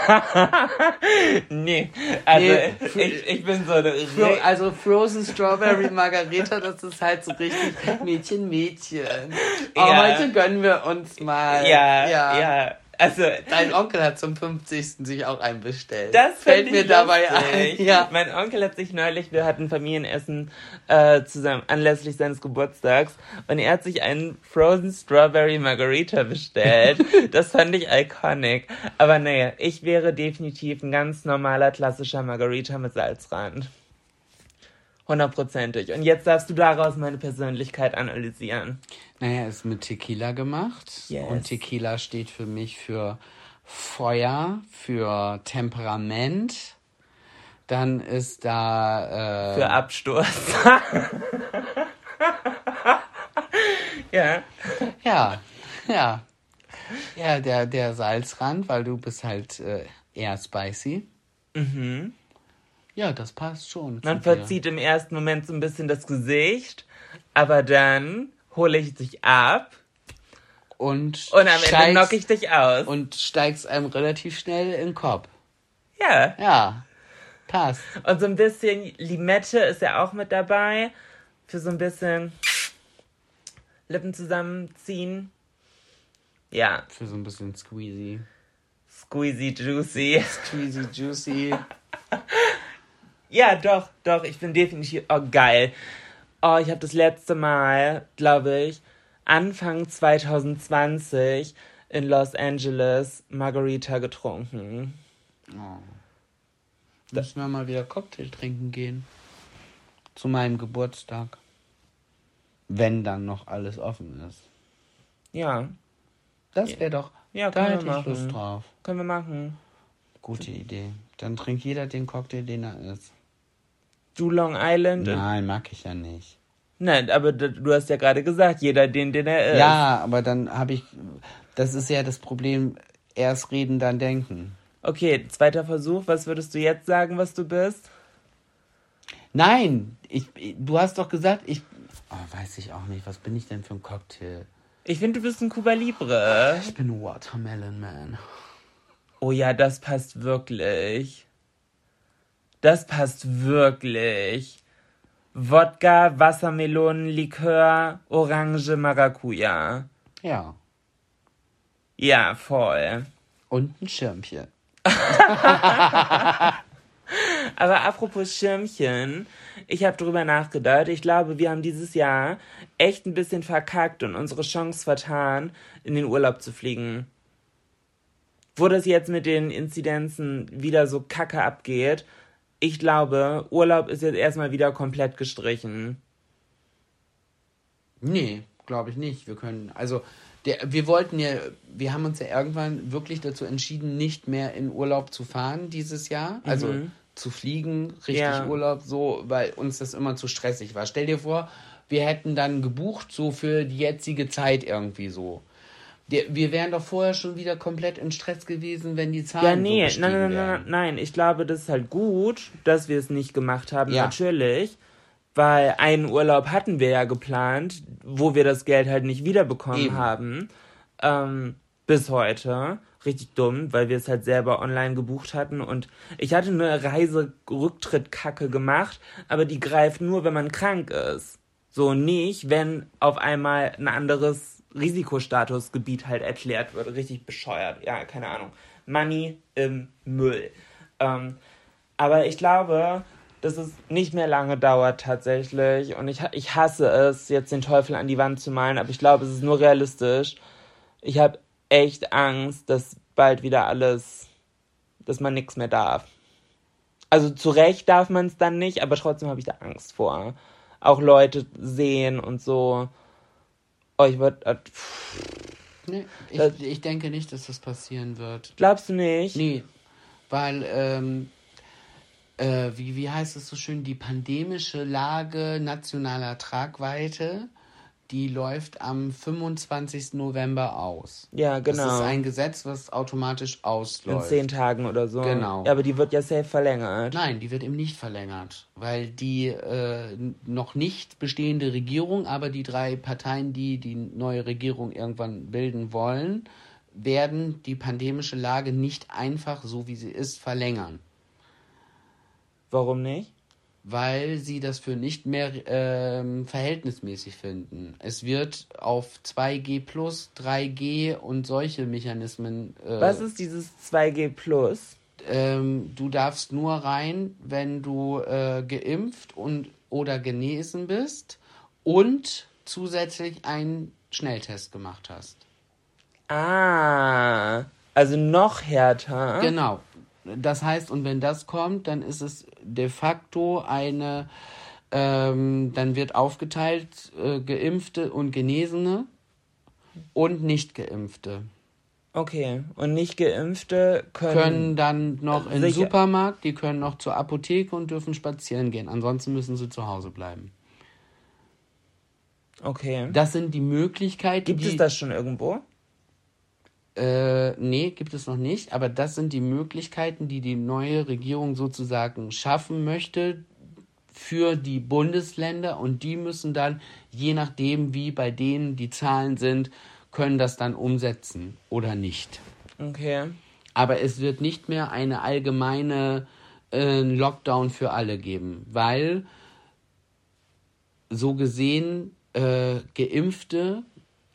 nee. Also, nee, ich, ich bin so eine. Fro also, Frozen Strawberry Margarita, das ist halt so richtig Mädchen, Mädchen. Oh, ja. heute gönnen wir uns mal. Ja, ja. ja. Also, Dein Onkel hat zum 50. sich auch einen bestellt. Das fällt mir dabei ein. Ja. Mein Onkel hat sich neulich, wir hatten Familienessen äh, zusammen anlässlich seines Geburtstags und er hat sich einen Frozen Strawberry Margarita bestellt. das fand ich iconic. Aber nee, ich wäre definitiv ein ganz normaler klassischer Margarita mit Salzrand. Hundertprozentig. Und jetzt darfst du daraus meine Persönlichkeit analysieren. Naja, ist mit Tequila gemacht. Yes. Und Tequila steht für mich für Feuer, für Temperament. Dann ist da. Äh, Für Absturz. ja. Ja, ja. Ja, der, der Salzrand, weil du bist halt äh, eher spicy. Mhm. Ja, das passt schon. Man verzieht im ersten Moment so ein bisschen das Gesicht, aber dann hole ich dich ab Und, und am Ende steigst- knock ich dich aus. Und steigst einem relativ schnell in den Kopf. ja. Ja, passt. Und so ein bisschen Limette ist ja auch mit dabei. Für so ein bisschen Lippen zusammenziehen. Ja, Für so ein bisschen squeezy. squeezy juicy. Squeezy, juicy. Ja, doch, doch, ich bin definitiv. Oh, geil. Oh, ich habe das letzte Mal, glaube ich, Anfang 2020 in Los Angeles Margarita getrunken. Müssen wir mal wieder Cocktail trinken gehen. Zu meinem Geburtstag. Wenn dann noch alles offen ist. Ja, Das wäre doch. Ja, da hätte ich Lust drauf. können wir machen. Gute Idee. Dann trinkt jeder den Cocktail, den er isst. Du Long Island? Nein, mag ich ja nicht. Nein, aber du hast ja gerade gesagt, jeder den, den er ist. Ja, aber dann habe ich. Das ist ja das Problem. Erst reden, dann denken. Okay, zweiter Versuch. Was würdest du jetzt sagen, was du bist? Nein, ich, du hast doch gesagt, ich. Oh, weiß ich auch nicht. Was bin ich denn für ein Cocktail? Ich finde, du bist ein Cuba Libre. Ich bin Watermelon Man. Oh ja, das passt wirklich. Das passt wirklich. Wodka, Wassermelonen, Likör, Orange, Maracuja. Ja. Ja, voll. Und ein Schirmchen. Aber apropos Schirmchen, ich habe drüber nachgedacht. Ich glaube, wir haben dieses Jahr echt ein bisschen verkackt und unsere Chance vertan, in den Urlaub zu fliegen. Wo das jetzt mit den Inzidenzen wieder so kacke abgeht, ich glaube, Urlaub ist jetzt erstmal wieder komplett gestrichen. Nee, glaube ich nicht. Wir können, also, der, wir wollten ja, wir haben uns ja irgendwann wirklich dazu entschieden, nicht mehr in Urlaub zu fahren dieses Jahr. Also zu fliegen, richtig Ja. Urlaub, so, weil uns das immer zu stressig war. Stell dir vor, wir hätten dann gebucht, so für die jetzige Zeit irgendwie so. Der, wir wären doch vorher schon wieder komplett in Stress gewesen, wenn die Zahlen Ja, so nee, gestiegen nein, nein, nein, nein. Ich glaube, das ist halt gut, dass wir es nicht gemacht haben, Ja. natürlich. Weil einen Urlaub hatten wir ja geplant, wo wir das Geld halt nicht wiederbekommen Eben. haben. Ähm, bis heute. Richtig dumm, weil wir es halt selber online gebucht hatten. Und ich hatte eine Reiserücktritt-Kacke gemacht, aber die greift nur, wenn man krank ist. So nicht, wenn auf einmal ein anderes Risikostatusgebiet halt erklärt wird. Richtig bescheuert. Ja, keine Ahnung. Money im Müll. Ähm, aber ich glaube, dass es nicht mehr lange dauert tatsächlich. Und ich, ich hasse es, jetzt den Teufel an die Wand zu malen, aber ich glaube, es ist nur realistisch. Ich habe echt Angst, dass bald wieder alles, dass man nichts mehr darf. Also zu Recht darf man es dann nicht, aber trotzdem habe ich da Angst vor. Auch Leute sehen und so. Oh, ich würde. Nee, ich, Das- ich denke nicht, dass das passieren wird. Glaubst du nicht? Nee, weil, ähm, äh, wie, wie heißt es so schön, die pandemische Lage nationaler Tragweite, die läuft am 25. November aus. Ja, Das ist genau. ein Gesetz, was automatisch In ausläuft. zehn Tagen oder so. Genau. Ja, aber die wird ja safe verlängert. Nein, die wird eben nicht verlängert, weil die äh, noch nicht bestehende Regierung, aber die drei Parteien, die die neue Regierung irgendwann bilden wollen, werden die pandemische Lage nicht einfach so wie sie ist verlängern. Warum nicht? Weil sie das für nicht mehr ähm, verhältnismäßig finden. Es wird auf 2G plus, 3G und solche Mechanismen. Äh, Was ist dieses 2G plus? Ähm, du darfst nur rein, wenn du äh, geimpft und oder genesen bist und zusätzlich einen Schnelltest gemacht hast. Ah, also noch härter. Genau. Das heißt, und wenn das kommt, dann ist es de facto eine, ähm, dann wird aufgeteilt äh, Geimpfte und Genesene und nicht Geimpfte. Okay, und nicht Geimpfte können, können dann noch in den Supermarkt, die können noch zur Apotheke und dürfen spazieren gehen. Ansonsten müssen sie zu Hause bleiben. Okay. Das sind die Möglichkeiten. Gibt die, es das schon irgendwo? Äh, nee, gibt es noch nicht. Aber das sind die Möglichkeiten, die die neue Regierung sozusagen schaffen möchte für die Bundesländer. Und die müssen dann, je nachdem, wie bei denen die Zahlen sind, können das dann umsetzen oder nicht. Okay. Aber es wird nicht mehr eine allgemeine äh, Lockdown für alle geben, weil so gesehen äh, Geimpfte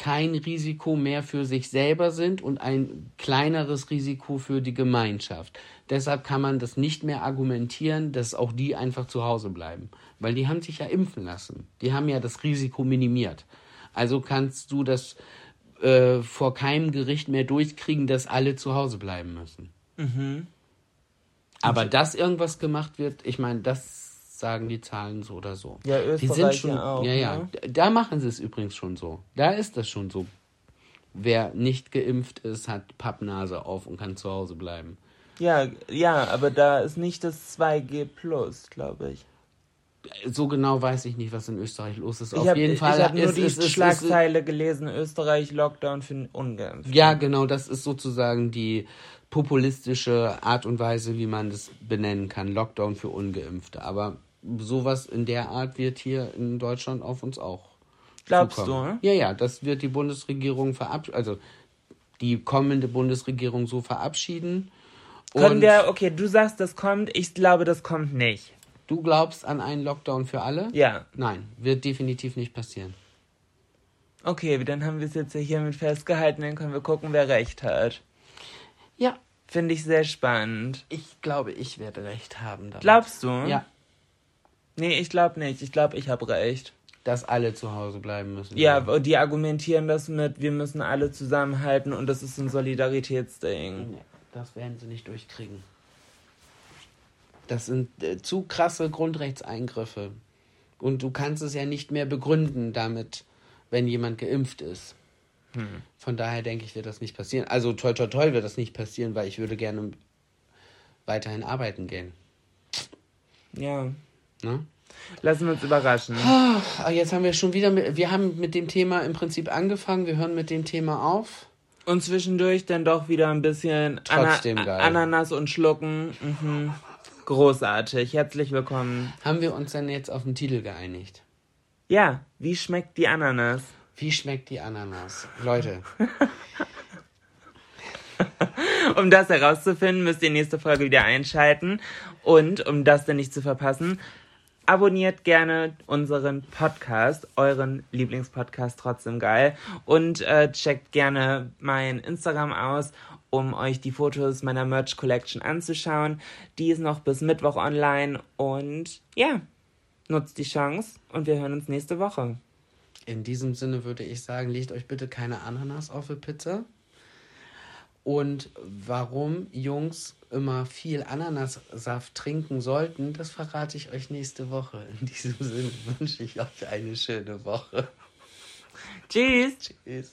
kein Risiko mehr für sich selber sind und ein kleineres Risiko für die Gemeinschaft. Deshalb kann man das nicht mehr argumentieren, dass auch die einfach zu Hause bleiben, weil die haben sich ja impfen lassen. Die haben ja das Risiko minimiert. Also kannst du das äh, vor keinem Gericht mehr durchkriegen, dass alle zu Hause bleiben müssen. Mhm. Aber dass irgendwas gemacht wird, ich meine, das sagen die Zahlen so oder so. Ja, Österreich die sind schon, ja auch. Ja, ja. Ne? Da machen sie es übrigens schon so. Da ist das schon so. Wer nicht geimpft ist, hat Pappnase auf und kann zu Hause bleiben. Ja, ja, aber da ist nicht das 2G Plus, glaube ich. So genau weiß ich nicht, was in Österreich los ist. Ich Auf hab, jeden Fall ich habe nur ist, die ist, ist, Schlagzeile gelesen: Österreich Lockdown für Ungeimpfte. Ja, genau, das ist sozusagen die populistische Art und Weise, wie man das benennen kann. Lockdown für Ungeimpfte. Aber sowas in der Art wird hier in Deutschland auf uns auch. Glaubst zukommen. du? Ja, ja, das wird die Bundesregierung verabschieden, also die kommende Bundesregierung so verabschieden. Können wir, okay, du sagst, das kommt, ich glaube, das kommt nicht. Du glaubst an einen Lockdown für alle? Ja. Nein, wird definitiv nicht passieren. Okay, dann haben wir es jetzt hiermit festgehalten, dann können wir gucken, wer recht hat. Ja. Finde ich sehr spannend. Ich glaube, ich werde recht haben. Damit. Glaubst du? Ja. Nee, ich glaube nicht. Ich glaube, ich habe recht. Dass alle zu Hause bleiben müssen. Ja, und die argumentieren das mit, wir müssen alle zusammenhalten und das ist ein Solidaritätsding. Nee, das werden sie nicht durchkriegen. Das sind äh, zu krasse Grundrechtseingriffe. Und du kannst es ja nicht mehr begründen damit, wenn jemand geimpft ist. Hm. Von daher denke ich, wird das nicht passieren. Also toi toi toi wird das nicht passieren, weil ich würde gerne weiterhin arbeiten gehen. Ja. Ne? Lassen wir uns überraschen. Ah, jetzt haben wir schon wieder, mit, wir haben mit dem Thema im Prinzip angefangen, wir hören mit dem Thema auf. Und zwischendurch dann doch wieder ein bisschen Trotzdem Ana geil. Ananas und Schlucken. Mhm. Großartig. Herzlich willkommen. Haben wir uns denn jetzt auf den Titel geeinigt? Ja, wie schmeckt die Ananas? Wie schmeckt die Ananas? Leute, Um das herauszufinden, müsst ihr nächste Folge wieder einschalten. Und um das dann nicht zu verpassen, abonniert gerne unseren Podcast, euren Lieblingspodcast trotzdem geil. Und äh, checkt gerne mein Instagram aus, um euch die Fotos meiner Merch Collection anzuschauen. Die ist noch bis Mittwoch online. Und ja, nutzt die Chance und wir hören uns nächste Woche. in diesem Sinne würde ich sagen, legt euch bitte keine Ananas auf die Pizza. Und warum Jungs immer viel Ananassaft trinken sollten, das verrate ich euch nächste Woche. In diesem Sinne wünsche ich euch eine schöne Woche. Tschüss! Tschüss.